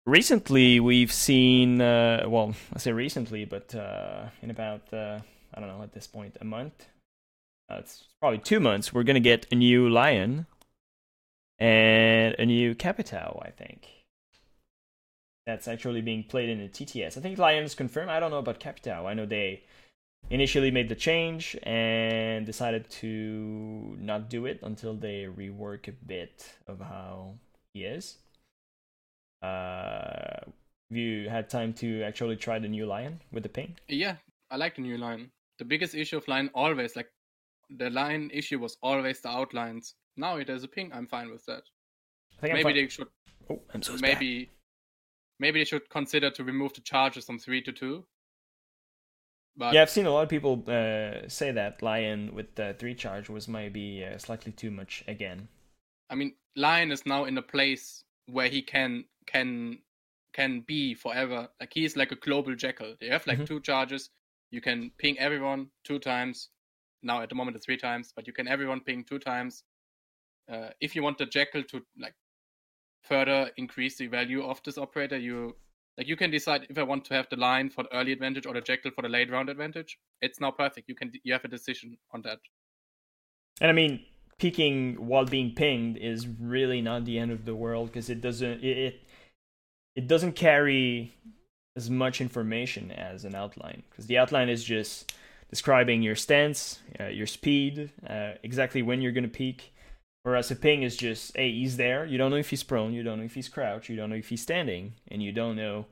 S1: recently we've seen, uh, well, I say recently, but uh, in about uh, I don't know at this point a month. Uh, it's probably two months. We're gonna get a new Lion and a new capital, I think. That's actually being played in a TTS. I think Lion's confirmed. I don't know about Capital. I know they initially made the change and decided to not do it until they rework a bit of how he is. Uh, have you had time to actually try the new Lion with the ping?
S2: Yeah, I like the new Lion. The biggest issue of Lion always like the Lion issue was always the outlines. Now it has a ping. I'm fine with that.
S1: I think I'm
S2: Maybe
S1: fi-
S2: they should
S1: Oh, I'm so
S2: maybe maybe they should consider to remove the charges from three to two. But
S1: Yeah, I've seen a lot of people uh, say that Lion with the three charge was maybe uh, slightly too much again.
S2: I mean, Lion is now in a place where he can can can be forever. Like he is like a global jackal. They have like
S1: Mhm.
S2: two charges. You can ping everyone two times. Now at the moment it's three times, but you can everyone ping two times. Uh, if you want the jackal to like further increase the value of this operator, you like you can decide if I want to have the Lion for the early advantage or the jackal for the late round advantage. It's now perfect. You can you have a decision on that.
S1: And I mean, peeking while being pinged is really not the end of the world because it doesn't it, it it doesn't carry as much information as an outline because the outline is just describing your stance, uh, your speed, uh, exactly when you're gonna peek, Whereas a ping is just, hey, he's there. You don't know if he's prone. You don't know if he's crouched. You don't know if he's standing, and you don't know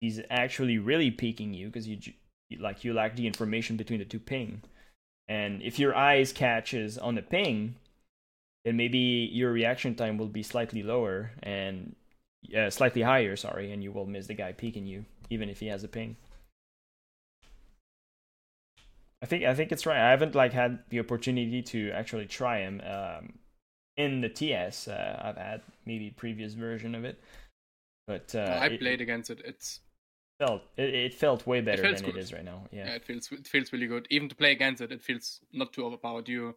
S1: he's actually really peeking you because you, you like you lack the information between the two ping. And if your eyes catches on the ping, then maybe your reaction time will be slightly lower and uh, slightly higher, sorry, and you will miss the guy peeking you even if he has a ping. I think I think it's right. I haven't like had the opportunity to actually try him um, in the TS. Uh, I've had maybe previous version of it, but uh,
S2: I
S1: it
S2: played against it. It's
S1: felt it, it felt way better
S2: feels
S1: than
S2: good.
S1: it is right now. Yeah.
S2: yeah, it feels it feels really good. Even to play against it, it feels not too overpowered. You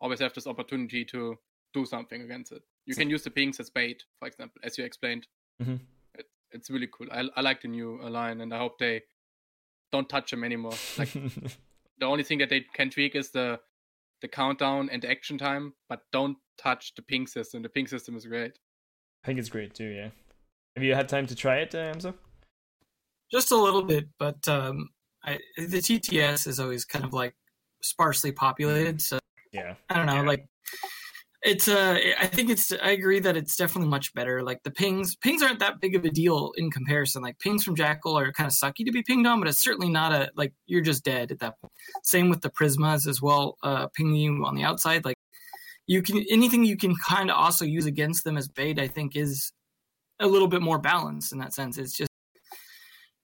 S2: always have this opportunity to do something against it. You can use the pings as bait, for example, as you explained.
S1: Mhm.
S2: It, it's really cool. I I like the new Lion, and I hope they don't touch them anymore. Like (laughs) the only thing that they can tweak is the the countdown and the action time, but don't touch the ping system. The ping system is great.
S1: I think it's great too. Yeah. Have you had time to try it, uh, Hamza?
S3: Just a little bit, but um, I, the TTS is always kind of like sparsely populated. So
S1: Yeah.
S3: I don't know,
S2: Yeah.
S3: like it's uh I think it's I agree that it's definitely much better. Like the pings pings aren't that big of a deal in comparison. Like pings from Jackal are kind of sucky to be pinged on, but it's certainly not a like you're just dead at that point. Same with the prismas as well, uh pinging you on the outside. Like you can anything you can kind of also use against them as bait, I think is a little bit more balanced in that sense. It's just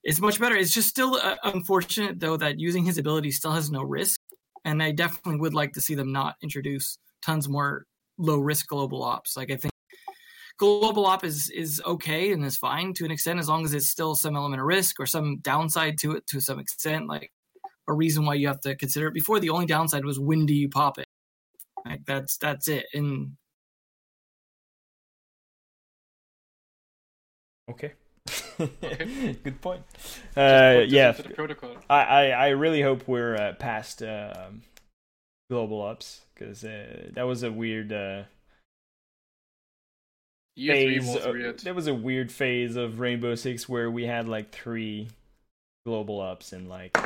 S3: it's much better. It's just still uh, unfortunate though that using his ability still has no risk, and I definitely would like to see them not introduce tons more low risk global ops. Like I think global op is is okay and is fine to an extent as long as it's still some element of risk or some downside to it to some extent, like a reason why you have to consider it. Before the only downside was when do you pop it? Like that's that's it. And
S1: Okay.
S2: Okay. (laughs)
S1: Good point. Uh, yeah.
S2: the protocol.
S1: I, I, I really hope we're uh, past um, global ups because uh, that was a weird uh, phase. uh,
S2: weird.
S1: Was a weird phase of Rainbow Six where we had like three global ups and like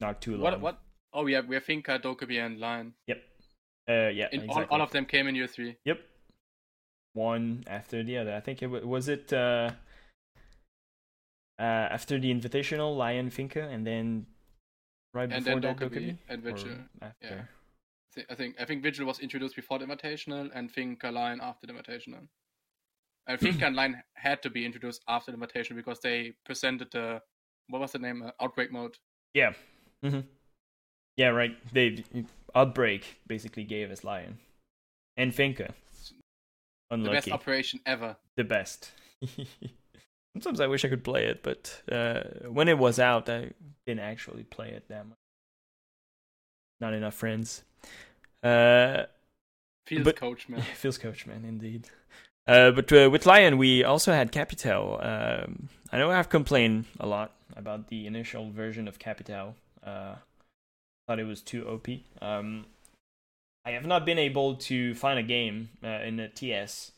S1: not too long.
S2: What what? Oh, have we have Finka, Dokkaebi, and Lion.
S1: Yep. Uh, yeah.
S2: In,
S1: exactly.
S2: all, all of them came in year three.
S1: Yep. One after the other. I think it was it uh, uh, after the invitational Lion Finka and then right
S2: And
S1: before
S2: then
S1: that
S2: Dokkaebi and Vigil.
S1: After.
S2: I I think I think Vigil was introduced before the Invitational, and Finka Lion after the Invitational. And Finka and Lion had to be introduced after the Invitational because they presented the what was the name? Uh, Outbreak mode.
S1: Yeah. hmm Yeah, right. They outbreak basically gave us Lion and Finka.
S2: The best operation ever.
S1: the best. (laughs) Sometimes I wish I could play it, but uh, when it was out, I didn't actually play it that much. Not enough friends. Uh,
S2: Feels
S1: But-
S2: coach man.
S1: yeah, (laughs) feels coach man indeed. Uh, but uh, with Lion, we also had Capital. Um, I know I've complained a lot about the initial version of Capital. Uh, thought it was too OP. Um, I have not been able to find a game uh, in the TS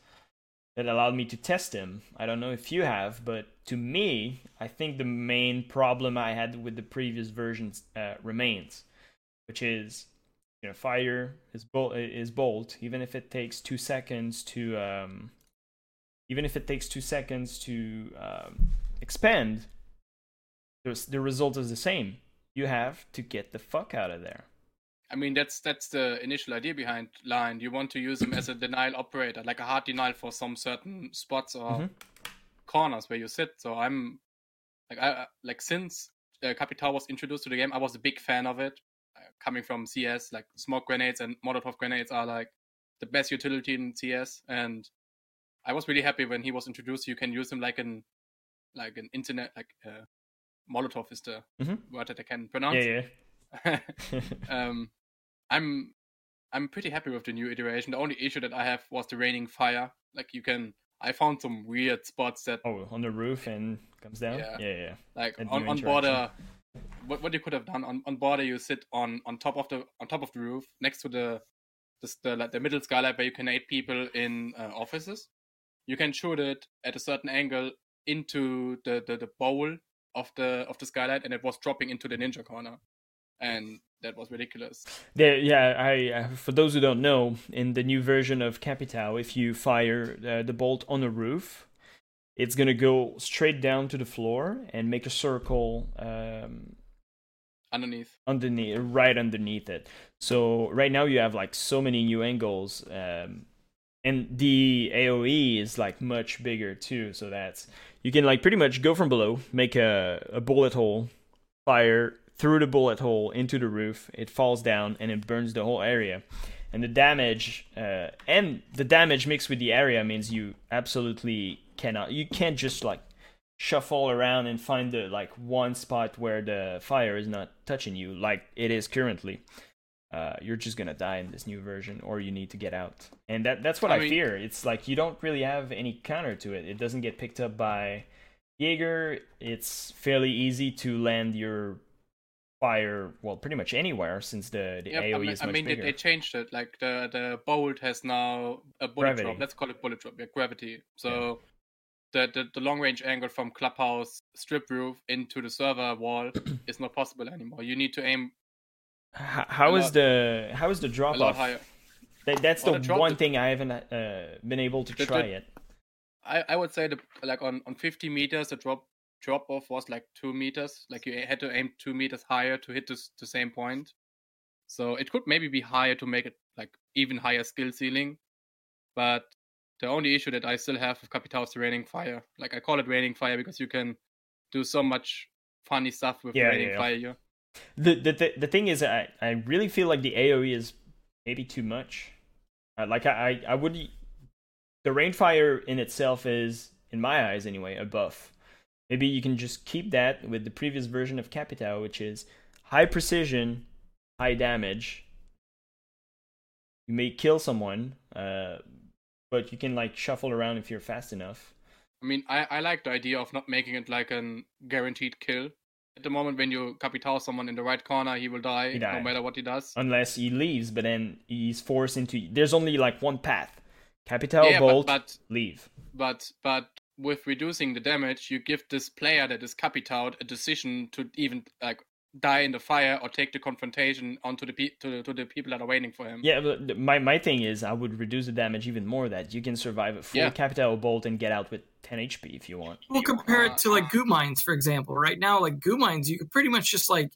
S1: that allowed me to test him. I don't know if you have, but to me, I think the main problem I had with the previous versions uh, remains, which is you know fire is bolt is bolt. Even if it takes two seconds to um even if it takes two seconds to um, the result is the same. You have to get the fuck out of there
S2: I mean, that's that's the initial idea behind line. You want to use them as a denial operator, like a hard denial for some certain spots or
S1: Mhm.
S2: corners where you sit. So I'm like, I like since uh, Capital was introduced to the game, I was a big fan of it. Uh, coming from CS, like smoke grenades and Molotov grenades are like the best utility in CS, and I was really happy when he was introduced. You can use him like an like an internet like uh, Molotov is the
S1: Mhm.
S2: word that I can pronounce.
S1: yeah yeah (laughs)
S2: um, I'm I'm pretty happy with the new iteration. The only issue that I have was the raining fire. Like you can, I found some weird spots that
S1: oh on the roof and comes down
S2: Yeah.
S1: yeah yeah
S2: like
S1: And
S2: on, on border. What what you could have done on, on border, you sit on on top of the on top of the roof next to the the the, like, the middle skylight where you can aid people in uh, offices. You can shoot it at a certain angle into the, the the bowl of the of the skylight, and it was dropping into the ninja corner. And that was ridiculous.
S1: There, yeah, I uh, for those who don't know, in the new version of Capitao, if you fire uh, the bolt on a roof, it's gonna go straight down to the floor and make a circle um,
S2: Underneath,
S1: underneath, right underneath it. So right now you have like so many new angles, um, and the AOE is like much bigger too. So that's you can like pretty much go from below, make a, a bullet hole, fire through the bullet hole into the roof. It falls down and it burns the whole area. And the damage uh, and the damage mixed with the area means you absolutely cannot. You can't just like shuffle around and find the like one spot where the fire is not touching you like it is currently. Uh, you're just gonna die in this new version, or you need to get out. And that that's what I,
S2: I mean-
S1: fear. It's like you don't really have any counter to it. It doesn't get picked up by Jaeger. It's fairly easy to land your fire well pretty much anywhere since the, the
S2: yeah,
S1: AoE
S2: I mean,
S1: is
S2: I mean they,
S1: bigger.
S2: they changed it. Like the the bolt has now a bullet
S1: Gravity.
S2: drop. Let's call it bullet drop. Yeah, gravity. So the, the the long range angle from clubhouse strip roof into the server wall (clears throat) is not possible anymore. You need to aim
S1: how is
S2: lot-
S1: the how is the
S2: a
S1: drop
S2: lot
S1: off?
S2: higher.
S1: That, that's
S2: Well,
S1: the
S2: the
S1: one thing I haven't uh, been able to
S2: The-
S1: try yet.
S2: I, I would say the like on, on 50 meters the drop drop off was like two meters. Like you had to aim two meters higher to hit this, the same point. So it could maybe be higher to make it like even higher skill ceiling. But the only issue that I still have with the raining fire. Like I call it raining fire because you can do so much funny stuff with
S1: Yeah, yeah,
S2: raining
S1: yeah.
S2: fire. here.
S1: The, the the the thing is, I I really feel like the AOE is maybe too much. Uh, like I I would, the rainfire in itself is, in my eyes anyway, a buff. Maybe you can just keep that with the previous version of Capitao, which is high precision, high damage. You may kill someone, uh, but you can like shuffle around if you're fast enough.
S2: I mean, I, I like the idea of not making it like a guaranteed kill. At the moment, when you capital someone in the right corner, he will die,
S1: He
S2: no matter what he does.
S1: unless he leaves, but then he's forced into. There's only like one path: Capital
S2: yeah,
S1: Bolt,
S2: but, but
S1: leave.
S2: but but with reducing the damage, you give this player that is capitaled a decision to even like die in the fire or take the confrontation onto the pe- to, to the people that are waiting for him.
S1: Yeah, but my my thing is, I would reduce the damage even more. That you can survive a full
S2: Yeah.
S1: Capital Bolt and get out with 10 HP if you want.
S3: We'll compare it to like goo mines, for example. Right now, like goo mines, you could pretty much just like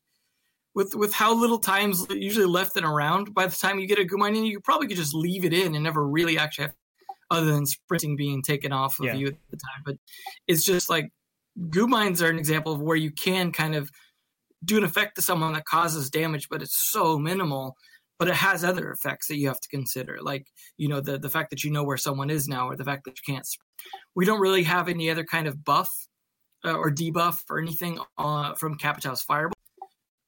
S3: with with how little time's usually left and around. By the time you get a goo mine in, you probably could just leave it in and never really actually have, other than sprinting being taken off of
S1: Yeah.
S3: you at the time. But it's just like goo mines are an example of where you can kind of do an effect to someone that causes damage, but it's so minimal. But it has other effects that you have to consider, like you know the the fact that you know where someone is now, or the fact that you can't. We don't really have any other kind of buff uh, or debuff or anything uh, from Capital's Fireball,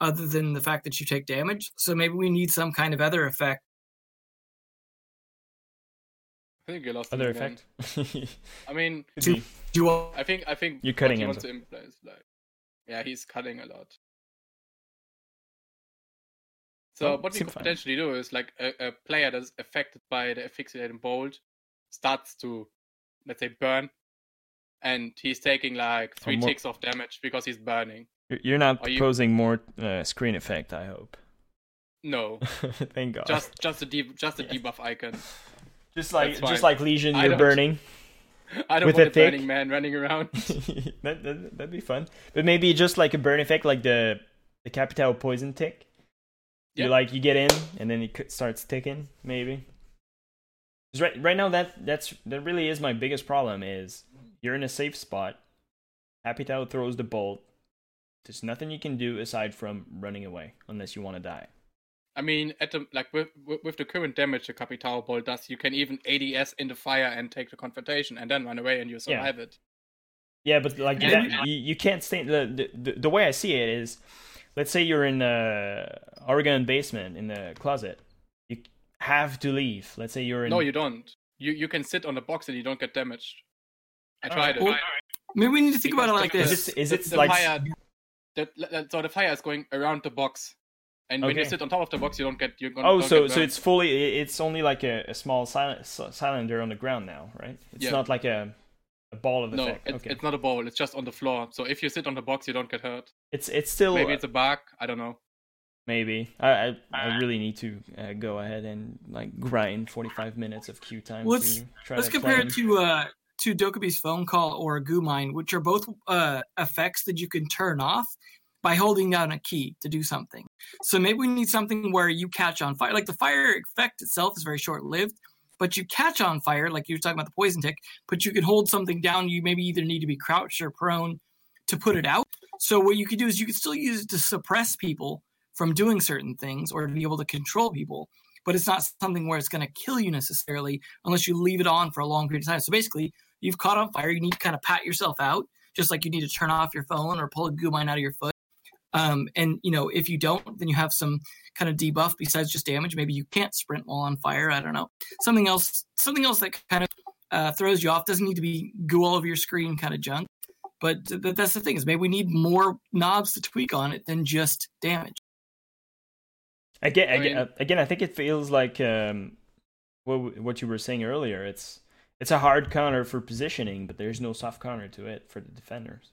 S3: other than the fact that you take damage. So maybe we need some kind of other effect.
S2: I think you lost
S1: Other
S2: again.
S1: effect.
S2: I mean, (laughs)
S1: Could
S3: To-
S1: be.
S3: Do
S2: I think I think
S1: You're cutting
S2: what
S1: him,
S2: to imply is like, yeah, he's cutting a lot. So
S1: Oh,
S2: what we could
S1: fine.
S2: potentially do is like a, a player that's affected by the asphyxiating bolt starts to, let's say, burn, and he's taking like three
S1: more-
S2: ticks of damage because he's burning.
S1: You're- You're not
S2: Are you-
S1: proposing more uh, screen effect, I hope.
S2: No, (laughs)
S1: Thank God.
S2: just just a de- just a (laughs)
S1: Yeah.
S2: debuff icon.
S1: Just like just like Lesion,
S2: I
S1: you're burning. (laughs)
S2: I don't
S1: With
S2: want
S1: a
S2: a burning man running around. (laughs)
S1: that, that that'd be fun. But maybe just like a burn effect, like the the Capital poison tick.
S2: Yeah.
S1: You like you get in and then it starts ticking. Maybe. right right now that that's that really is my biggest problem is you're in a safe spot. Capital throws the bolt. There's nothing you can do aside from running away unless you want to die.
S2: I mean, at the like with with, with the current damage the Capital Ball does, you can even ADS in the fire and take the confrontation and then run away and you
S1: Yeah.
S2: survive it.
S1: Yeah, but like
S2: And
S1: that, you, you can't stay. The, the the way I see it is, let's say you're in a Oregon basement in the closet, you have to leave. Let's say you're in.
S2: No, you don't. You you can sit on the box and you don't get damaged. I tried
S3: Well,
S2: it.
S3: maybe we need to think about it like
S2: this.
S1: Is it is it
S2: the
S1: like
S2: fire? The, the- so the fire is going around the box, and when you sit on top of the box, you don't get you.
S1: oh
S2: don't
S1: so
S2: get
S1: so it's fully it's only like a, a small silent, cylinder on the ground now, right? It's
S2: Yeah.
S1: not like a a ball of
S2: no,
S1: effect.
S2: it's,
S1: okay,
S2: it's not a ball. It's just on the floor. So if you sit on the box, you don't get hurt.
S1: it's it's still
S2: Maybe it's a bug. I don't know.
S1: Maybe I I, I really need to uh, go ahead and like grind 45 minutes of queue time
S3: Let's-
S1: to try
S3: Let's
S1: to
S3: compare
S1: claim.
S3: it to uh to Dokkaebi's phone call or Goo Mine, which are both uh effects that you can turn off by holding down a key to do something. So maybe we need something where you catch on fire. Like the fire effect itself is very short lived, but you catch on fire, like you were talking about the poison tick, but you can hold something down. You maybe either need to be crouched or prone to put it out. So what you could do is you could still use it to suppress people from doing certain things or to be able to control people. But it's not something where it's going to kill you necessarily unless you leave it on for a long period of time. So basically, you've caught on fire. You need to kind of pat yourself out, just like you need to turn off your phone or pull a goo mine out of your foot. Um, and you know, if you don't, then you have some kind of debuff besides just damage. Maybe you can't sprint while on fire. I don't know. Something else, something else that kind of uh, throws you off doesn't need to be goo all over your screen kind of junk. But th- th- that's the thing is maybe we need more knobs to tweak on it than just damage.
S1: Again,
S2: I
S1: again,
S2: mean-
S1: uh, again, I think it feels like um, what what you were saying earlier. It's it's a hard counter for positioning, but there's no soft counter to it for the defenders.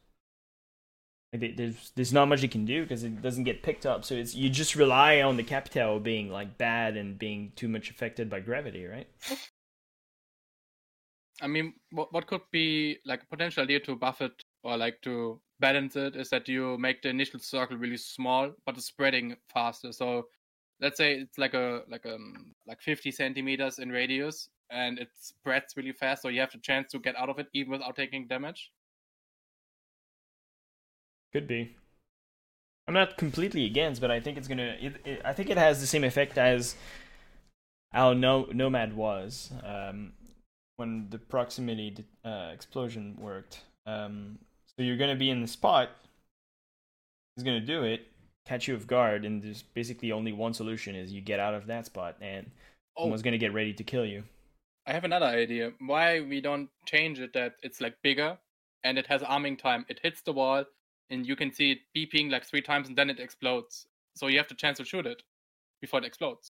S1: There's there's not much you can do because it doesn't get picked up. So it's you just rely on the capital being like bad and being too much affected by gravity, right?
S2: I mean, what what could be like a potential idea to buff it or like to balance it is that you make the initial circle really small, but it's spreading faster. So let's say it's like a like um like 50 centimeters in radius, and it spreads really fast. So you have the chance to get out of it even without taking damage.
S1: Could be. I'm not completely against, but I think it's gonna. It, it, I think it has the same effect as how no Nomad was um, when the proximity uh, explosion worked. Um, so you're gonna be in the spot. He's gonna do it, catch you off guard, and there's basically only one solution: is you get out of that spot, and
S2: Oh,
S1: someone's gonna get ready to kill you.
S2: I have another idea. Why we don't change it that it's like bigger and it has arming time. It hits the wall and you can see it beeping like three times and then it explodes. So you have the chance to shoot it before it explodes.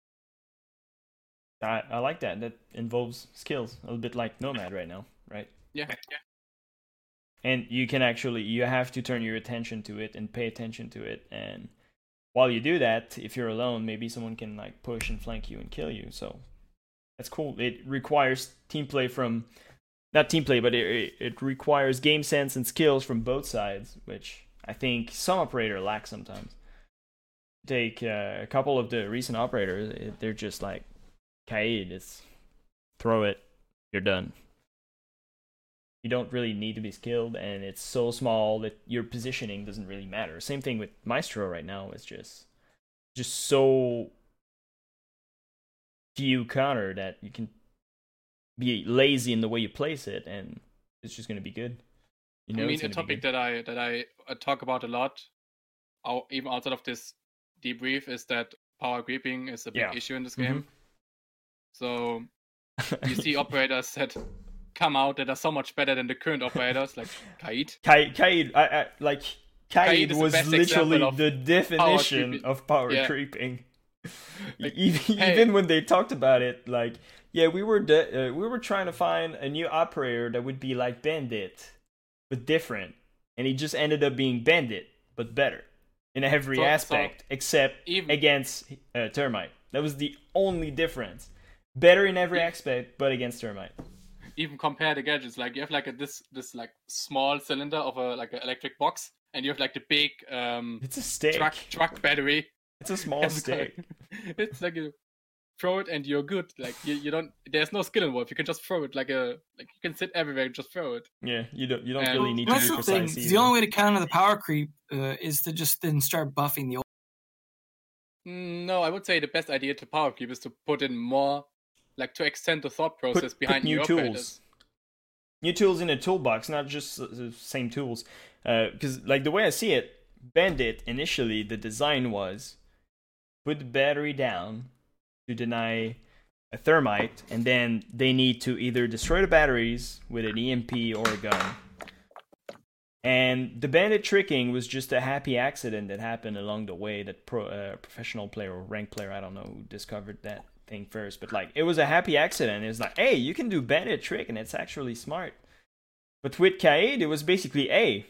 S1: I, I like that. That involves skills, a little bit like Nomad right now, right?
S2: Yeah.
S1: and you can actually you have to turn your attention to it and pay attention to it and while you do that if you're alone maybe someone can like push and flank you and kill you so that's cool it requires team play from not team play but it, it requires game sense and skills from both sides which i think some operator lack sometimes. Take uh, a couple of the recent operators they're just like kaid it's throw it you're done. You don't really need to be skilled and it's so small that your positioning doesn't really matter. Same thing with maestro right now it's just just so few counter that you can be lazy in the way you place it and it's just going to be good you know
S2: I mean, a topic that I that I uh, talk about a lot, even outside of this debrief, is that power creeping is a big
S1: Yeah.
S2: issue in this
S1: Mhm.
S2: game. So (laughs) you see operators that come out that are so much better than the current operators, like Kaid. (laughs)
S1: Kai, Kaid, I, I, like
S2: Kaid
S1: Kaid
S2: is the
S1: was literally the definition
S2: creeping.
S1: of power
S2: Yeah.
S1: creeping. (laughs)
S2: Like,
S1: even,
S2: hey.
S1: even when they talked about it, like yeah, we were de- uh, we were trying to find a new operator that would be like Bandit, but different, and he just ended up being Bandit, but better in every
S2: So- so
S1: aspect except
S2: even-
S1: against uh, Termite. That was the only difference. Better in every
S2: Yeah.
S1: aspect, but against Termite.
S2: Even compare the gadgets, like you have like a, this this like small cylinder of a like an electric box, and you have like the big um
S1: It's a stick.
S2: truck truck battery.
S1: It's a small (laughs) stick. (laughs)
S2: it's like you throw it and you're good. Like you, you don't. There's no skill involved. You can just throw it like a like you can sit everywhere and just throw it.
S1: Yeah, you don't you don't
S2: And-
S1: really need to be
S3: the thing.
S1: precise.
S3: The only way to counter the power creep uh, is to just then start buffing the old.
S2: Mm, No, I would say the best idea to power creep is to put in more, like to extend the thought process
S1: put,
S2: behind
S1: put new
S2: your
S1: tools.
S2: operators.
S1: New tools in a toolbox, not just uh, the same tools. Because, like, the way I see it, Bandit, initially, the design was put the battery down to deny a thermite, and then they need to either destroy the batteries with an EMP or a gun. And the bandit tricking was just a happy accident that happened along the way that pro, uh, professional player or rank player, I don't know who discovered that thing first, but like it was a happy accident. It's like, hey, you can do bandit trick and it's actually smart. But with Kaid, it was basically, hey,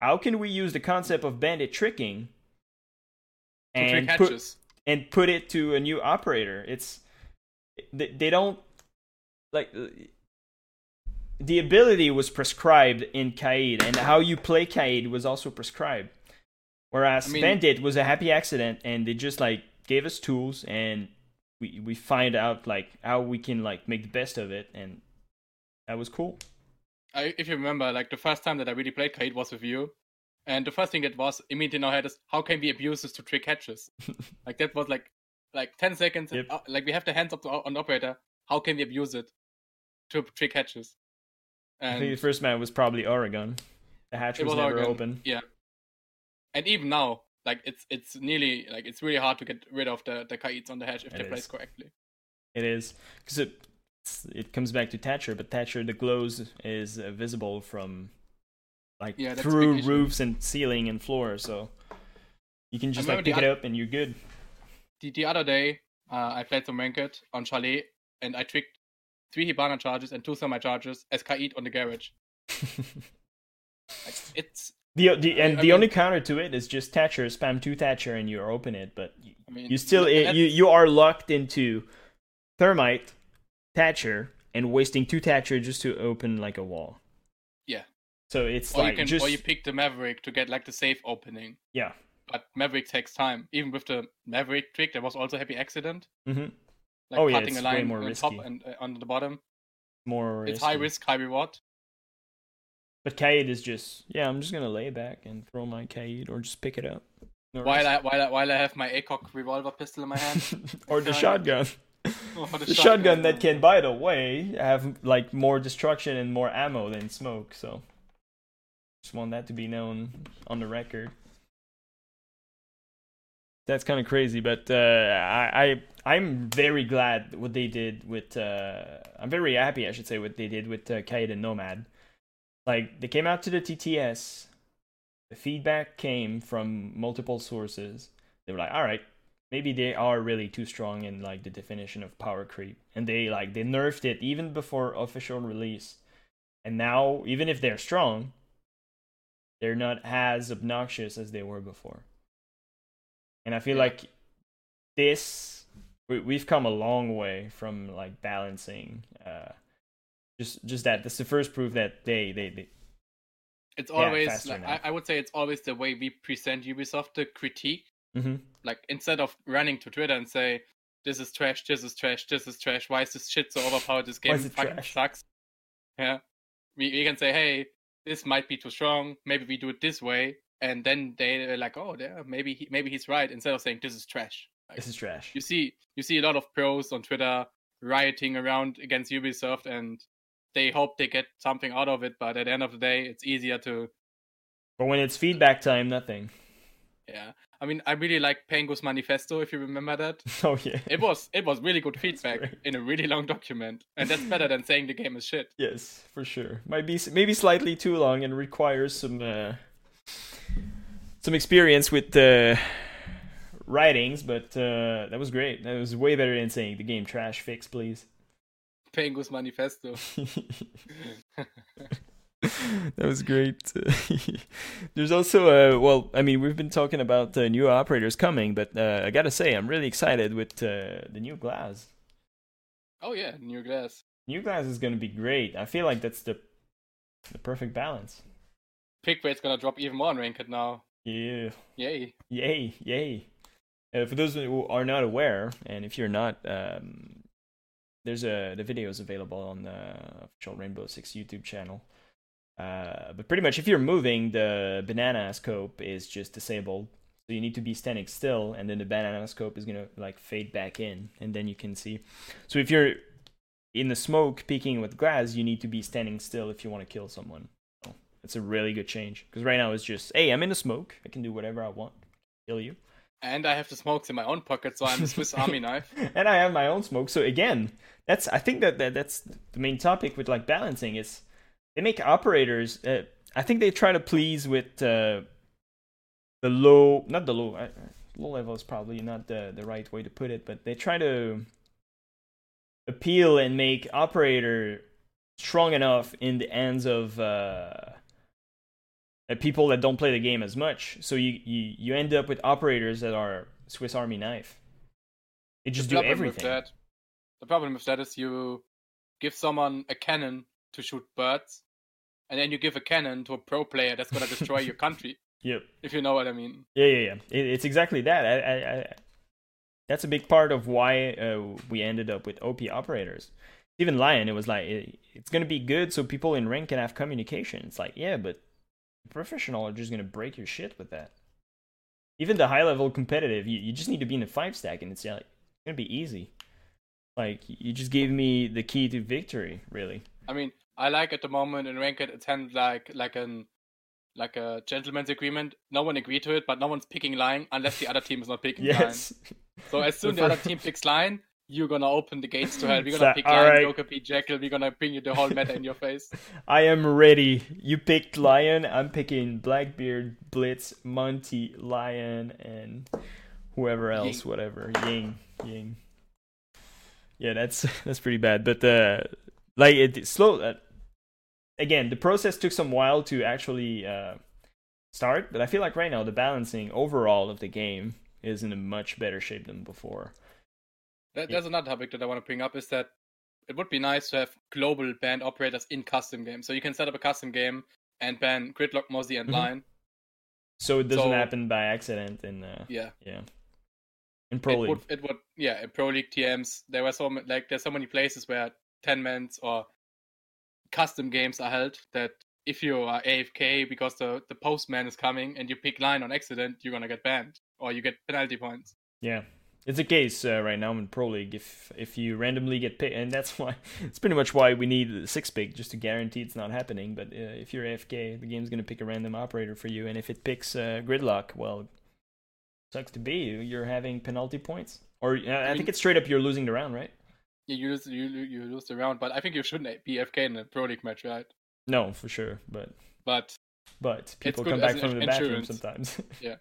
S1: how can we use the concept of bandit tricking and put
S2: catches.
S1: And put it to a new operator. It's they, they don't like the ability was prescribed in Kaid, and how you play Kaid was also prescribed. Whereas
S2: I mean-
S1: Bandit was a happy accident, and they just like gave us tools, and we we find out like how we can like make the best of it, and that was cool.
S2: I, if you remember, like the first time that I really played Kaid was with you, and the first thing that was immediately in our head is how can we abuse this to trick catches? (laughs) like that was like like ten seconds.
S1: Yep.
S2: uh, like we have the hands up to, on the operator. How can we abuse it to trick catches?
S1: I think the first man was probably Oregon. The hatch was,
S2: was
S1: never
S2: Oregon.
S1: open.
S2: Yeah, and even now, like it's it's nearly like it's really hard to get rid of the the Kaids on the hatch if
S1: It
S2: they're placed correctly.
S1: It is because it it comes back to Thatcher, but Thatcher the glows is uh, visible from like
S2: Yeah,
S1: through roofs and ceiling and floor, so you can just like pick it up and you're good.
S2: The the other day, uh, I played some ranked on Chalet, and I tricked three Hibana charges and two Thermite charges as Kaid on the garage. Like (laughs) it's,
S1: the the and
S2: I
S1: the only counter to it is just Thatcher spam two Thatcher and you open it, but you,
S2: I mean,
S1: you still
S2: and
S1: you you are locked into thermite Thatcher and wasting two Thatcher just to open like a wall. So it's
S2: or
S1: like
S2: you can
S1: just
S2: or you pick the Maverick to get like the safe opening.
S1: yeah.
S2: But Maverick takes time. Even with the Maverick trick, there was also happy accident,
S1: hmm
S2: like
S1: Oh, yeah,
S2: cutting
S1: it's
S2: a
S1: way
S2: line
S1: more
S2: on
S1: risky.
S2: top and uh, on the bottom.
S1: More
S2: It's high risk, high reward.
S1: But Kaid is just yeah, I'm just gonna lay back and throw my Kaid or just pick it up. No
S2: While
S1: risk.
S2: I while I while I have my ACOG revolver pistol in my hand. (laughs)
S1: or the shotgun. (laughs)
S2: Or
S1: The shotgun that can, by the way, have like more destruction and more ammo than smoke. So just want that to be known on the record. That's kind of crazy, but uh, I, I I'm very glad what they did with. Uh, I'm very happy, I should say, what they did with uh, and Nomad. Like they came out to the TTS, the feedback came from multiple sources. They were like, "All right, maybe they are really too strong in like the definition of power creep," and they like they nerfed it even before official release. And now, even if they're strong, they're not as obnoxious as they were before. And I feel
S2: Yeah.
S1: like this we, we've come a long way from like balancing. Uh, just just that that's the first proof that they they, they
S2: It's always like, I, I would say it's always the way we present Ubisoft the critique.
S1: Mhm.
S2: Like instead of running to Twitter and say this is trash, this is trash, this is trash. Why is this shit so overpowered? This game fucking
S1: trash?
S2: sucks. Yeah, we, we can say hey, this might be too strong. Maybe we do it this way, and then they're like, oh, yeah, maybe he, maybe he's right. Instead of saying this is trash. Like,
S1: this is trash.
S2: you see you see a lot of pros on Twitter rioting around against Ubisoft and they hope they get something out of it, but at the end of the day it's easier to
S1: But when it's feedback time, nothing.
S2: Yeah. I mean I really like Pengu's manifesto if you remember that. (laughs)
S1: Oh yeah.
S2: It was it was really good (laughs) feedback in a really long document. And that's better than saying the game is shit.
S1: Yes, for sure. Might be maybe slightly too long and requires some uh, some experience with uh, writings, but uh, that was great. That was way better than saying the game trash. Fix, please.
S2: Pengu's manifesto. (laughs) (laughs)
S1: that was great. (laughs) There's also uh, well, I mean, we've been talking about uh, new operators coming, but uh, I gotta say, I'm really excited with uh, the new glass.
S2: Oh yeah, new glass.
S1: New glass is gonna be great. I feel like that's the the perfect balance.
S2: Pick rate's gonna drop even more on ranked now.
S1: Yeah.
S2: Yay.
S1: Yay, yay. Uh, for those who are not aware, and if you're not, um, there's a the video is available on the official Rainbow Six YouTube channel. Uh, but pretty much, if you're moving, the banana scope is just disabled. So you need to be standing still, and then the banana scope is gonna like fade back in, and then you can see. So if you're in the smoke peeking with glass, you need to be standing still if you want to kill someone. So it's a really good change because right now it's just, hey, I'm in the smoke, I can do whatever I want, kill you.
S2: And I have the smokes in my own pocket, so I'm a Swiss Army (laughs) knife.
S1: and I have my own smoke. So again, that's I think that, that that's the main topic with like balancing is they make operators. Uh, I think they try to please with uh, the low, not the low. Uh, low level is probably not the the right way to put it, but they try to appeal and make operator strong enough in the hands of uh, people that don't play the game as much. So you, you you end up with operators that are Swiss Army knife. It just
S2: the
S1: do
S2: problem
S1: everything.
S2: With that, the problem with that is you give someone a cannon to shoot birds, and then you give a cannon to a pro player that's gonna destroy your (laughs) country.
S1: Yep.
S2: If you know what I mean.
S1: Yeah, yeah, yeah. It, it's exactly that. I, I, I, that's a big part of why uh, we ended up with OP operators. Even Lion, it was like it, it's gonna be good so people in rank can have communication. It's like yeah, but professional are just gonna break your shit with that. Even the high level competitive, you, you just need to be in a five stack, and it's like it's gonna be easy. Like you just gave me the key to victory, really.
S2: I mean, I like at the moment in ranked it's handled like like an like a gentleman's agreement. No one agreed to it, but no one's picking Lion unless the other team is not picking
S1: Yes.
S2: Lion. So as soon as the other team (laughs) picks Lion, you're gonna open the gates to hell. We're gonna
S1: like,
S2: pick Lion,
S1: right.
S2: Joker, P. Jekyll. We're gonna bring you the whole meta in your face. (laughs)
S1: I am ready. You picked Lion. I'm picking Blackbeard, Blitz, Monty, Lion, and whoever else,
S2: Ying.
S1: whatever. Ying, Ying. Yeah, that's (laughs) that's pretty bad. But uh, like it slow. Uh, again, the process took some while to actually uh, start, but I feel like right now the balancing overall of the game is in a much better shape than before.
S2: That. There's another topic that I want to bring up is that it would be nice to have global band operators in custom games. So you can set up a custom game and ban Gridlock, Mozzie, and
S1: Mhm.
S2: Lion.
S1: So it doesn't
S2: So-
S1: happen by accident in uh,
S2: Yeah.
S1: yeah. In Pro
S2: it
S1: League.
S2: would, it would, yeah, in Pro League TMs, there were so like there's so many places where ten mans or custom games are held that if you are AFK because the the postman is coming and you pick Lion on accident, you're gonna get banned or you get penalty points.
S1: Yeah, it's a case uh, right now in Pro League. If if you randomly get picked, and that's (laughs) why it's pretty much why we need the six pick just to guarantee it's not happening. But uh, if you're AFK, the game's gonna pick a random operator for you, and if it picks uh, Gridlock, well, sucks to be you. You're having penalty points, or uh, I,
S2: mean-
S1: think it's straight up you're losing the round, right?
S2: You lose you you lose the round, but I think you shouldn't be AFK in a Pro League match, right?
S1: No, for sure, but
S2: But
S1: but people come back from the bathroom sometimes. (laughs)
S2: Yeah.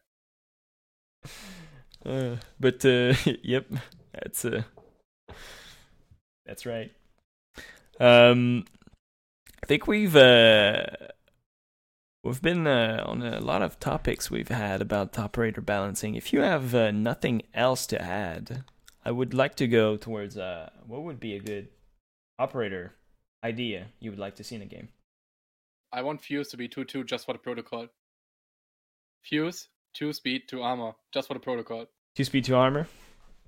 S1: Uh, but uh, (laughs) yep, that's uh, that's right. Um, I think we've uh, we've been uh, on a lot of topics we've had about operator balancing. If you have uh, nothing else to add, I would like to go towards uh, what would be a good operator idea you would like to see in a game.
S2: I want Fuse to be two two just for the protocol. Fuse two speed two armor just for the protocol.
S1: Two speed, two armor.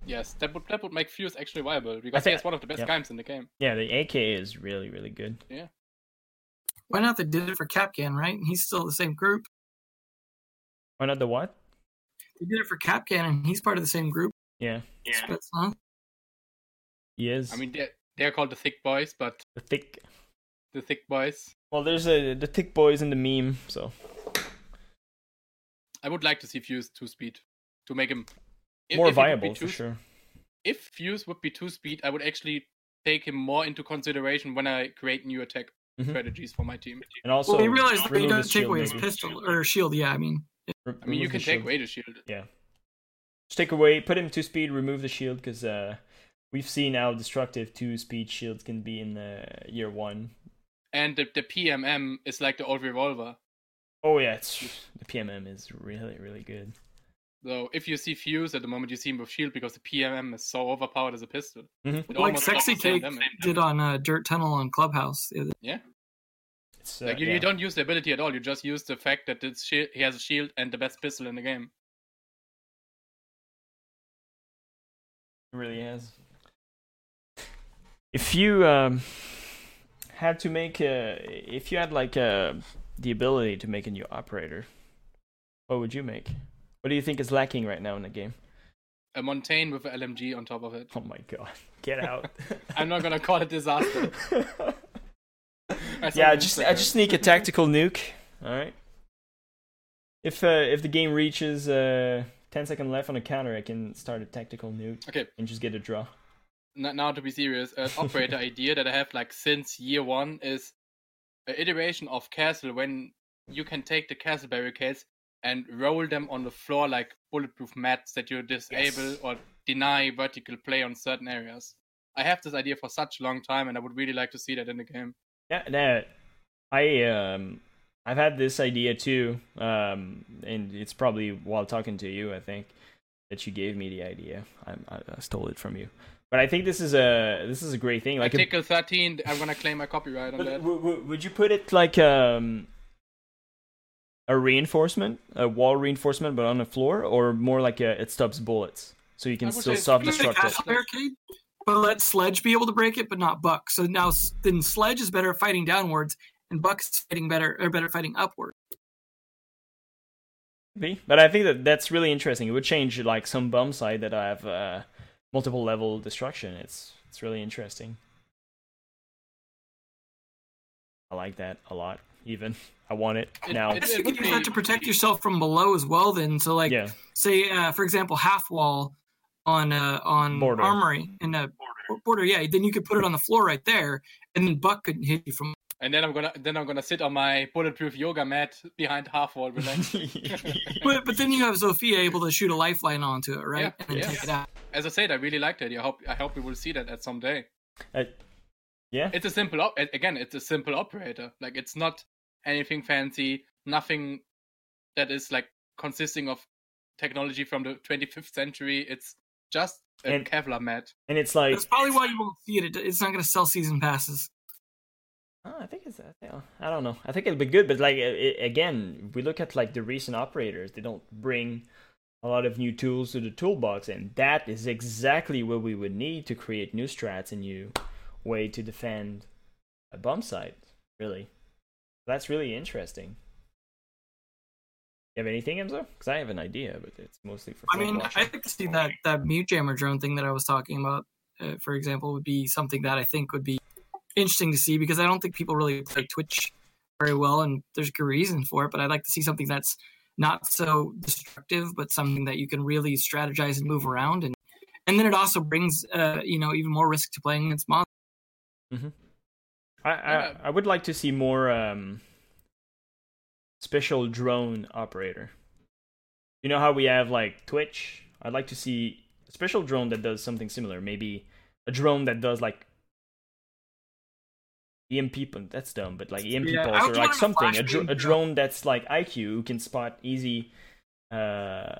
S2: Yes, that would that would make Fuse actually viable
S1: I
S2: because
S1: think-
S2: it's one of the best
S1: yeah.
S2: games in the game.
S1: Yeah, the AK is really really good. Yeah.
S3: Why not? They did it for Kapkan, right? He's still the same group.
S1: Why not the what?
S3: They did it for Kapkan, and he's part of the same group.
S1: Yeah,
S3: Spetsnaz.
S1: he is.
S2: I mean, they're, they're called the thick boys, but
S1: the thick.
S2: the thick boys.
S1: Well, there's a the thick boys in the meme, so
S2: I would like to see Fuse two speed to make him if-
S1: more
S2: if he would
S1: viable for sure.
S2: If Fuse would be two speed, I would actually take him more into consideration when I create new attack
S1: Mhm.
S2: strategies for my team.
S1: And also,
S3: Well, we realized that you
S1: remove
S3: got to take
S1: shield,
S3: away his pistol or shield. Yeah, I mean,
S2: I mean, you can take
S1: shield.
S2: away the shield.
S1: Yeah, just take away, put him two speed, remove the shield, because uh, we've seen how destructive two speed shields can be in uh, year one.
S2: And the, the PMM is like the old revolver.
S1: Oh yeah, it's the PMM is really really good.
S2: So if you see Fuse at the moment, you see him with shield because the PMM is so overpowered as a pistol.
S1: Mhm.
S3: Like Sexy
S2: the
S3: Cake did on uh, Dirt Tunnel on Clubhouse. the other-
S1: It's uh,
S2: Like you,
S1: yeah.
S2: you don't use the ability at all. You just use the fact that it's shield, he has a shield and the best pistol in the game.
S1: Really has. If you um, had to make a, if you had like a, the ability to make a new operator, what would you make? What do you think is lacking right now in the game?
S2: A Montaigne with an LMG on top of it.
S1: Oh my god, get out! (laughs)
S2: I'm not gonna call it disaster. (laughs)
S1: Yeah,
S2: said
S1: just I just sneak a tactical nuke. All right. If uh, if the game reaches uh, 10 seconds left on a counter, I can start a tactical nuke
S2: Okay,
S1: and just get a draw.
S2: now to be serious, an (laughs) operator idea that I have like since year one is an iteration of castle when you can take the castle barricades and roll them on the floor like bulletproof mats that you disable
S1: Yes.
S2: or deny vertical play on certain areas. I have this idea for such a long time, and I would really like to see that in the game.
S1: Yeah, that I um I've had this idea too, um, and it's probably while talking to you. I think that you gave me the idea. I, I stole it from you. But I think this is a this is a great thing. Like
S2: Article 13, I'm gonna claim my copyright on
S1: a,
S2: that.
S1: w- w- would you put it like um, a reinforcement, a wall reinforcement, but on the floor, or more like a, it stops bullets, so you can still self destruct it.
S3: Barricade, but let Sledge be able to break it, but not Buck. So now then Sledge is better at fighting downwards, and Buck's fighting better or better fighting upward.
S1: Be, But I think that that's really interesting. It would change like some bomb site that I have uh, multiple level destruction. It's it's really interesting. I like that a lot. Even (laughs) I want it
S2: It-
S1: now.
S3: I guess you
S2: would
S3: can use that to protect yourself from below as well. Then, so like,
S1: yeah,
S3: say uh, for example, half wall on uh, on
S1: Border.
S3: armory in a border. Yeah, then you could put it on the floor right there, and then Buck couldn't hit you from.
S2: And then I'm gonna then I'm gonna sit on my bulletproof yoga mat behind half wall relax. (laughs) (laughs)
S3: But but then you have Zofia able to shoot a lifeline onto it, right,
S2: Yeah,
S3: and
S2: yeah.
S3: take it out.
S2: As I said, I really like that. I hope I hope we will see that at some day.
S1: Uh, yeah,
S2: It's a simple op- again. It's a simple operator. Like it's not anything fancy. Nothing that is like consisting of technology from the 25th century. It's just a
S1: And-
S2: Kevlar mat.
S1: and it's like
S3: That's probably why you won't see it. It- It's not going to sell season passes.
S1: Oh, I think it's. I think- I don't know. I think it'll be good, but like it, again, we look at like the recent operators. They don't bring a lot of new tools to the toolbox, and that is exactly what we would need to create new strats and new way to defend a bomb site. Really, that's really interesting. You have anything, Emzo? Because I have an idea, but it's mostly for.
S3: I mean,
S1: flank
S3: I think see that that mute jammer drone thing that I was talking about, uh, for example, would be something that I think would be interesting to see because I don't think people really play Twitch very well, and there's a good reason for it. But I'd like to see something that's not so destructive, but something that you can really strategize and move around, and and then it also brings uh, you know even more risk to playing against monsters.
S1: I, I I would like to see more um special drone operator. You know how we have like Twitch? I'd like to see a special drone that does something similar. Maybe a drone that does like EMP. That's dumb, but like EMP
S3: Yeah,
S1: pulse or like something. A, dr- a
S3: drone.
S1: that's like IQ who can spot easy uh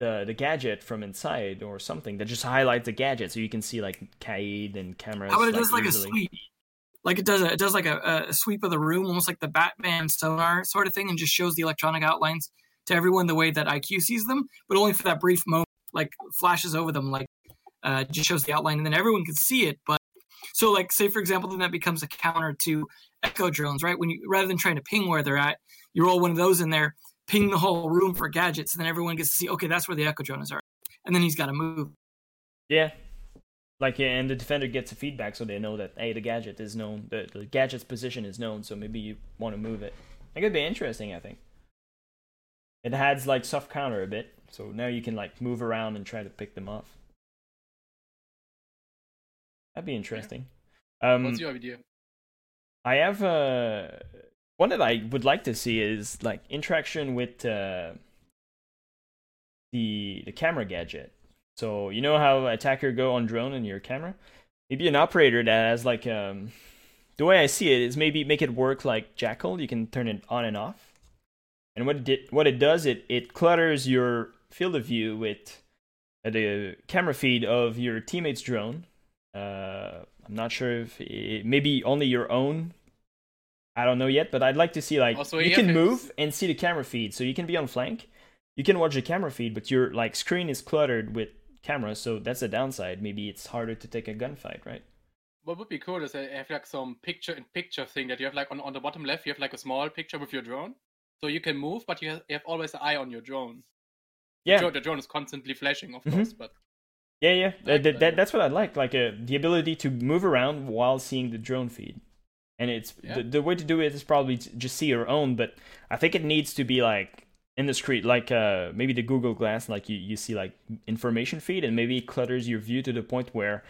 S1: the the gadget from inside or something that just highlights the gadget so you can see like Kaid and cameras.
S3: How about it does like
S1: easily.
S3: a sweep? Like it does a, it does like a, a sweep of the room, almost like the Batman sonar sort of thing, and just shows the electronic outlines to everyone the way that IQ sees them, but only for that brief moment. Like flashes over them, like uh, just shows the outline, and then everyone can see it. But so, like, say for example, then that becomes a counter to echo drones, right? When you rather than trying to ping where they're at, you roll one of those in there, ping the whole room for gadgets, and then everyone gets to see, okay, that's where the echo drones are, and then he's got to move.
S1: Yeah. Like yeah, and the defender gets a feedback so they know that hey the gadget is known the, the gadget's position is known so maybe you want to move it. That could be interesting, I think. It adds like soft counter a bit, so now you can like move around and try to pick them off. That'd be interesting. Um,
S2: What's your idea?
S1: I have uh, one that I would like to see is like interaction with uh, the the camera gadget. So you know how attacker go on drone in your camera? Maybe an operator that has like um, the way I see it is maybe make it work like Jackal. You can turn it on and off. And what it did, what it does, it it clutters your field of view with uh, the camera feed of your teammate's drone. Uh, I'm not sure if it, maybe only your own. I don't know yet, but I'd like to see like
S2: Also,
S1: you
S2: yeah,
S1: can move and see the camera feed, so you can be on flank. You can watch the camera feed, but your like screen is cluttered with cameras, so that's a downside. Maybe it's harder to take a gunfight, right?
S2: What would be cool is I have like some picture in picture thing that you have like on, on the bottom left, you have like a small picture with your drone. So you can move, but you have, you have always an eye on your drone.
S1: Yeah,
S2: the drone is constantly flashing, of
S1: Mhm.
S2: course, but
S1: yeah, yeah. That, that,
S2: that.
S1: that- that's what I like, like uh, the ability to move around while seeing the drone feed. And it's
S2: Yeah.
S1: the, the way to do it is probably to just see your own, but I think it needs to be like indiscreet, like uh, maybe the Google Glass, like you, you see like information feed, and maybe it clutters your view to the point where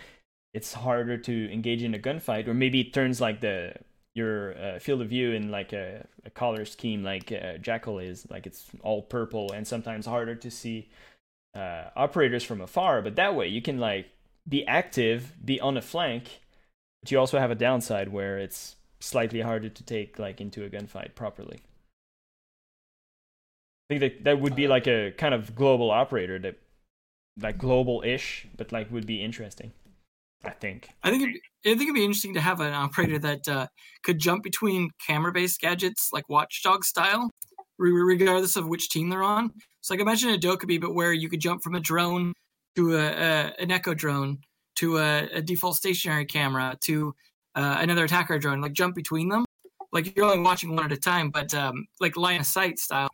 S1: it's harder to engage in a gunfight, or maybe it turns like the your uh, field of view in like a, a color scheme like uh, Jackal is, like it's all purple and sometimes harder to see uh, operators from afar. But that way you can like be active, be on a flank, but you also have a downside where it's slightly harder to take like into a gunfight properly. I think that that would be like a kind of global operator that like global-ish, but like would be interesting. I think.
S3: I think it'd, I think it'd be interesting to have an operator that uh, could jump between camera-based gadgets, like Watchdog style, regardless of which team they're on. So, like, imagine a Dokkaebi, but where you could jump from a drone to a, a an Echo drone to a, a default stationary camera to uh, another attacker drone, like jump between them. Like you're only watching one at a time, but um, like line of sight style.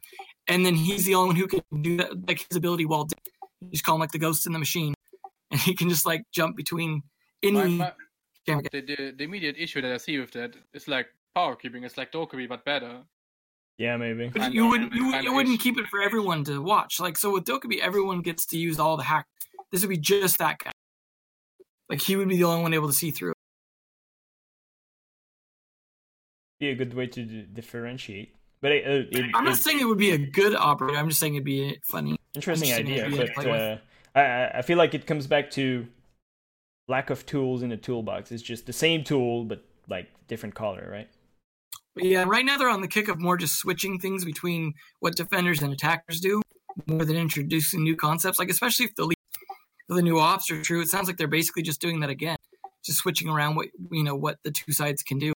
S3: And then he's the only one who can do that, like his ability while you just call him like the ghost in the machine, and he can just like jump between any
S2: My- my-
S3: camera.
S2: The, the, the immediate issue that I see with that is like power keeping. It's like Dokkaebi, but better.
S1: Yeah, maybe.
S3: But you wouldn't you, you wouldn't keep it for everyone to watch. Like so with Dokkaebi, everyone gets to use all the hack. This would be just that guy. Like he would be the only one able to see through.
S1: Be a good way to d- differentiate. But it, uh, it,
S3: I'm not
S1: it-
S3: saying it would be a good operator. I'm just saying it'd be funny.
S1: interesting
S3: interesting
S1: idea,
S3: idea
S1: but uh, I I- I feel like it comes back to lack of tools in the toolbox. It's just the same tool but like different color, right?
S3: But yeah, right now they're on the kick of more just switching things between what defenders and attackers do, more than introducing new concepts. Like especially if the le- if the new ops are true, it sounds like they're basically just doing that again, just switching around what you know what the two sides can do.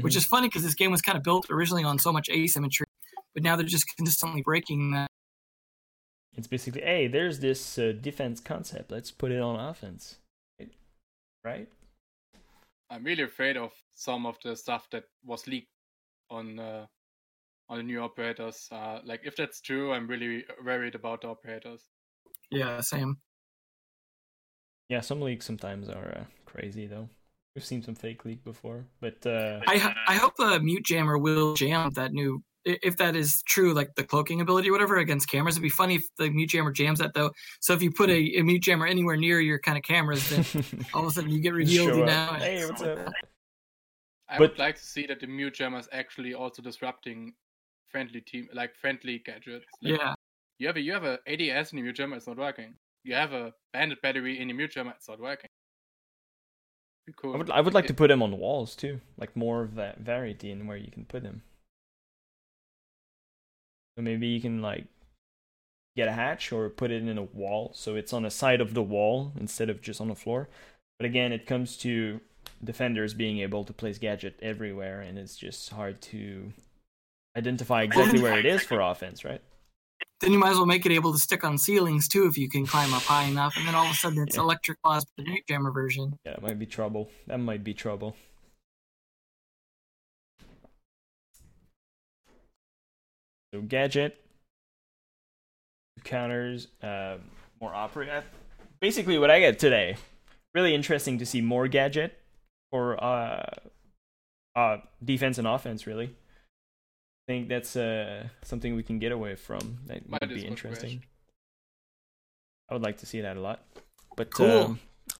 S3: Which
S1: Mhm.
S3: is funny because this game was kind of built originally on so much asymmetry, but now they're just consistently breaking that.
S1: It's basically, hey, there's this uh, defense concept. Let's put it on offense, right? right?
S2: I'm really afraid of some of the stuff that was leaked on uh, on the new operators. Uh, like if that's true, I'm really worried about the operators.
S3: Yeah, same.
S1: Yeah, some leaks sometimes are uh, crazy though. We've seen some fake leak before, but uh,
S3: I I hope the mute jammer will jam that new. If that is true, like the cloaking ability or whatever against cameras, it'd be funny if the mute jammer jams that though. So if you put a, a mute jammer anywhere near your kind of cameras, then (laughs) all of a sudden you get revealed.
S1: Show
S3: You
S1: up.
S3: know,
S1: Hey, what's up?
S3: that.
S2: I
S1: But-
S2: would like to see that the mute jammer is actually also disrupting friendly team, like friendly gadgets. Like,
S3: Yeah,
S2: You have a you have a ADS in the mute jammer, it's not working. You have a bandit battery in the mute jammer, it's not working. Cool.
S1: I would I would like to put them on walls too, like more of that variety in where you can put them. So maybe you can like get a hatch or put it in a wall, so it's on the side of the wall instead of just on the floor. But again, it comes to defenders being able to place gadget everywhere, and it's just hard to identify exactly where it is for offense, right?
S3: then you might as well make it able to stick on ceilings too if you can climb up high enough, and then all of a sudden it's
S1: Yeah.
S3: electric claws the mute jammer version.
S1: Yeah, that might be trouble. That might be trouble. So gadget counters, uh, more operator. Basically, what I get today. Really interesting to see more gadget for uh, uh, defense and offense. Really, I think that's uh, something we can get away from. That
S2: Might
S1: would be interesting.
S2: crash.
S1: I would like to see that a lot. But
S3: Cool.
S1: um,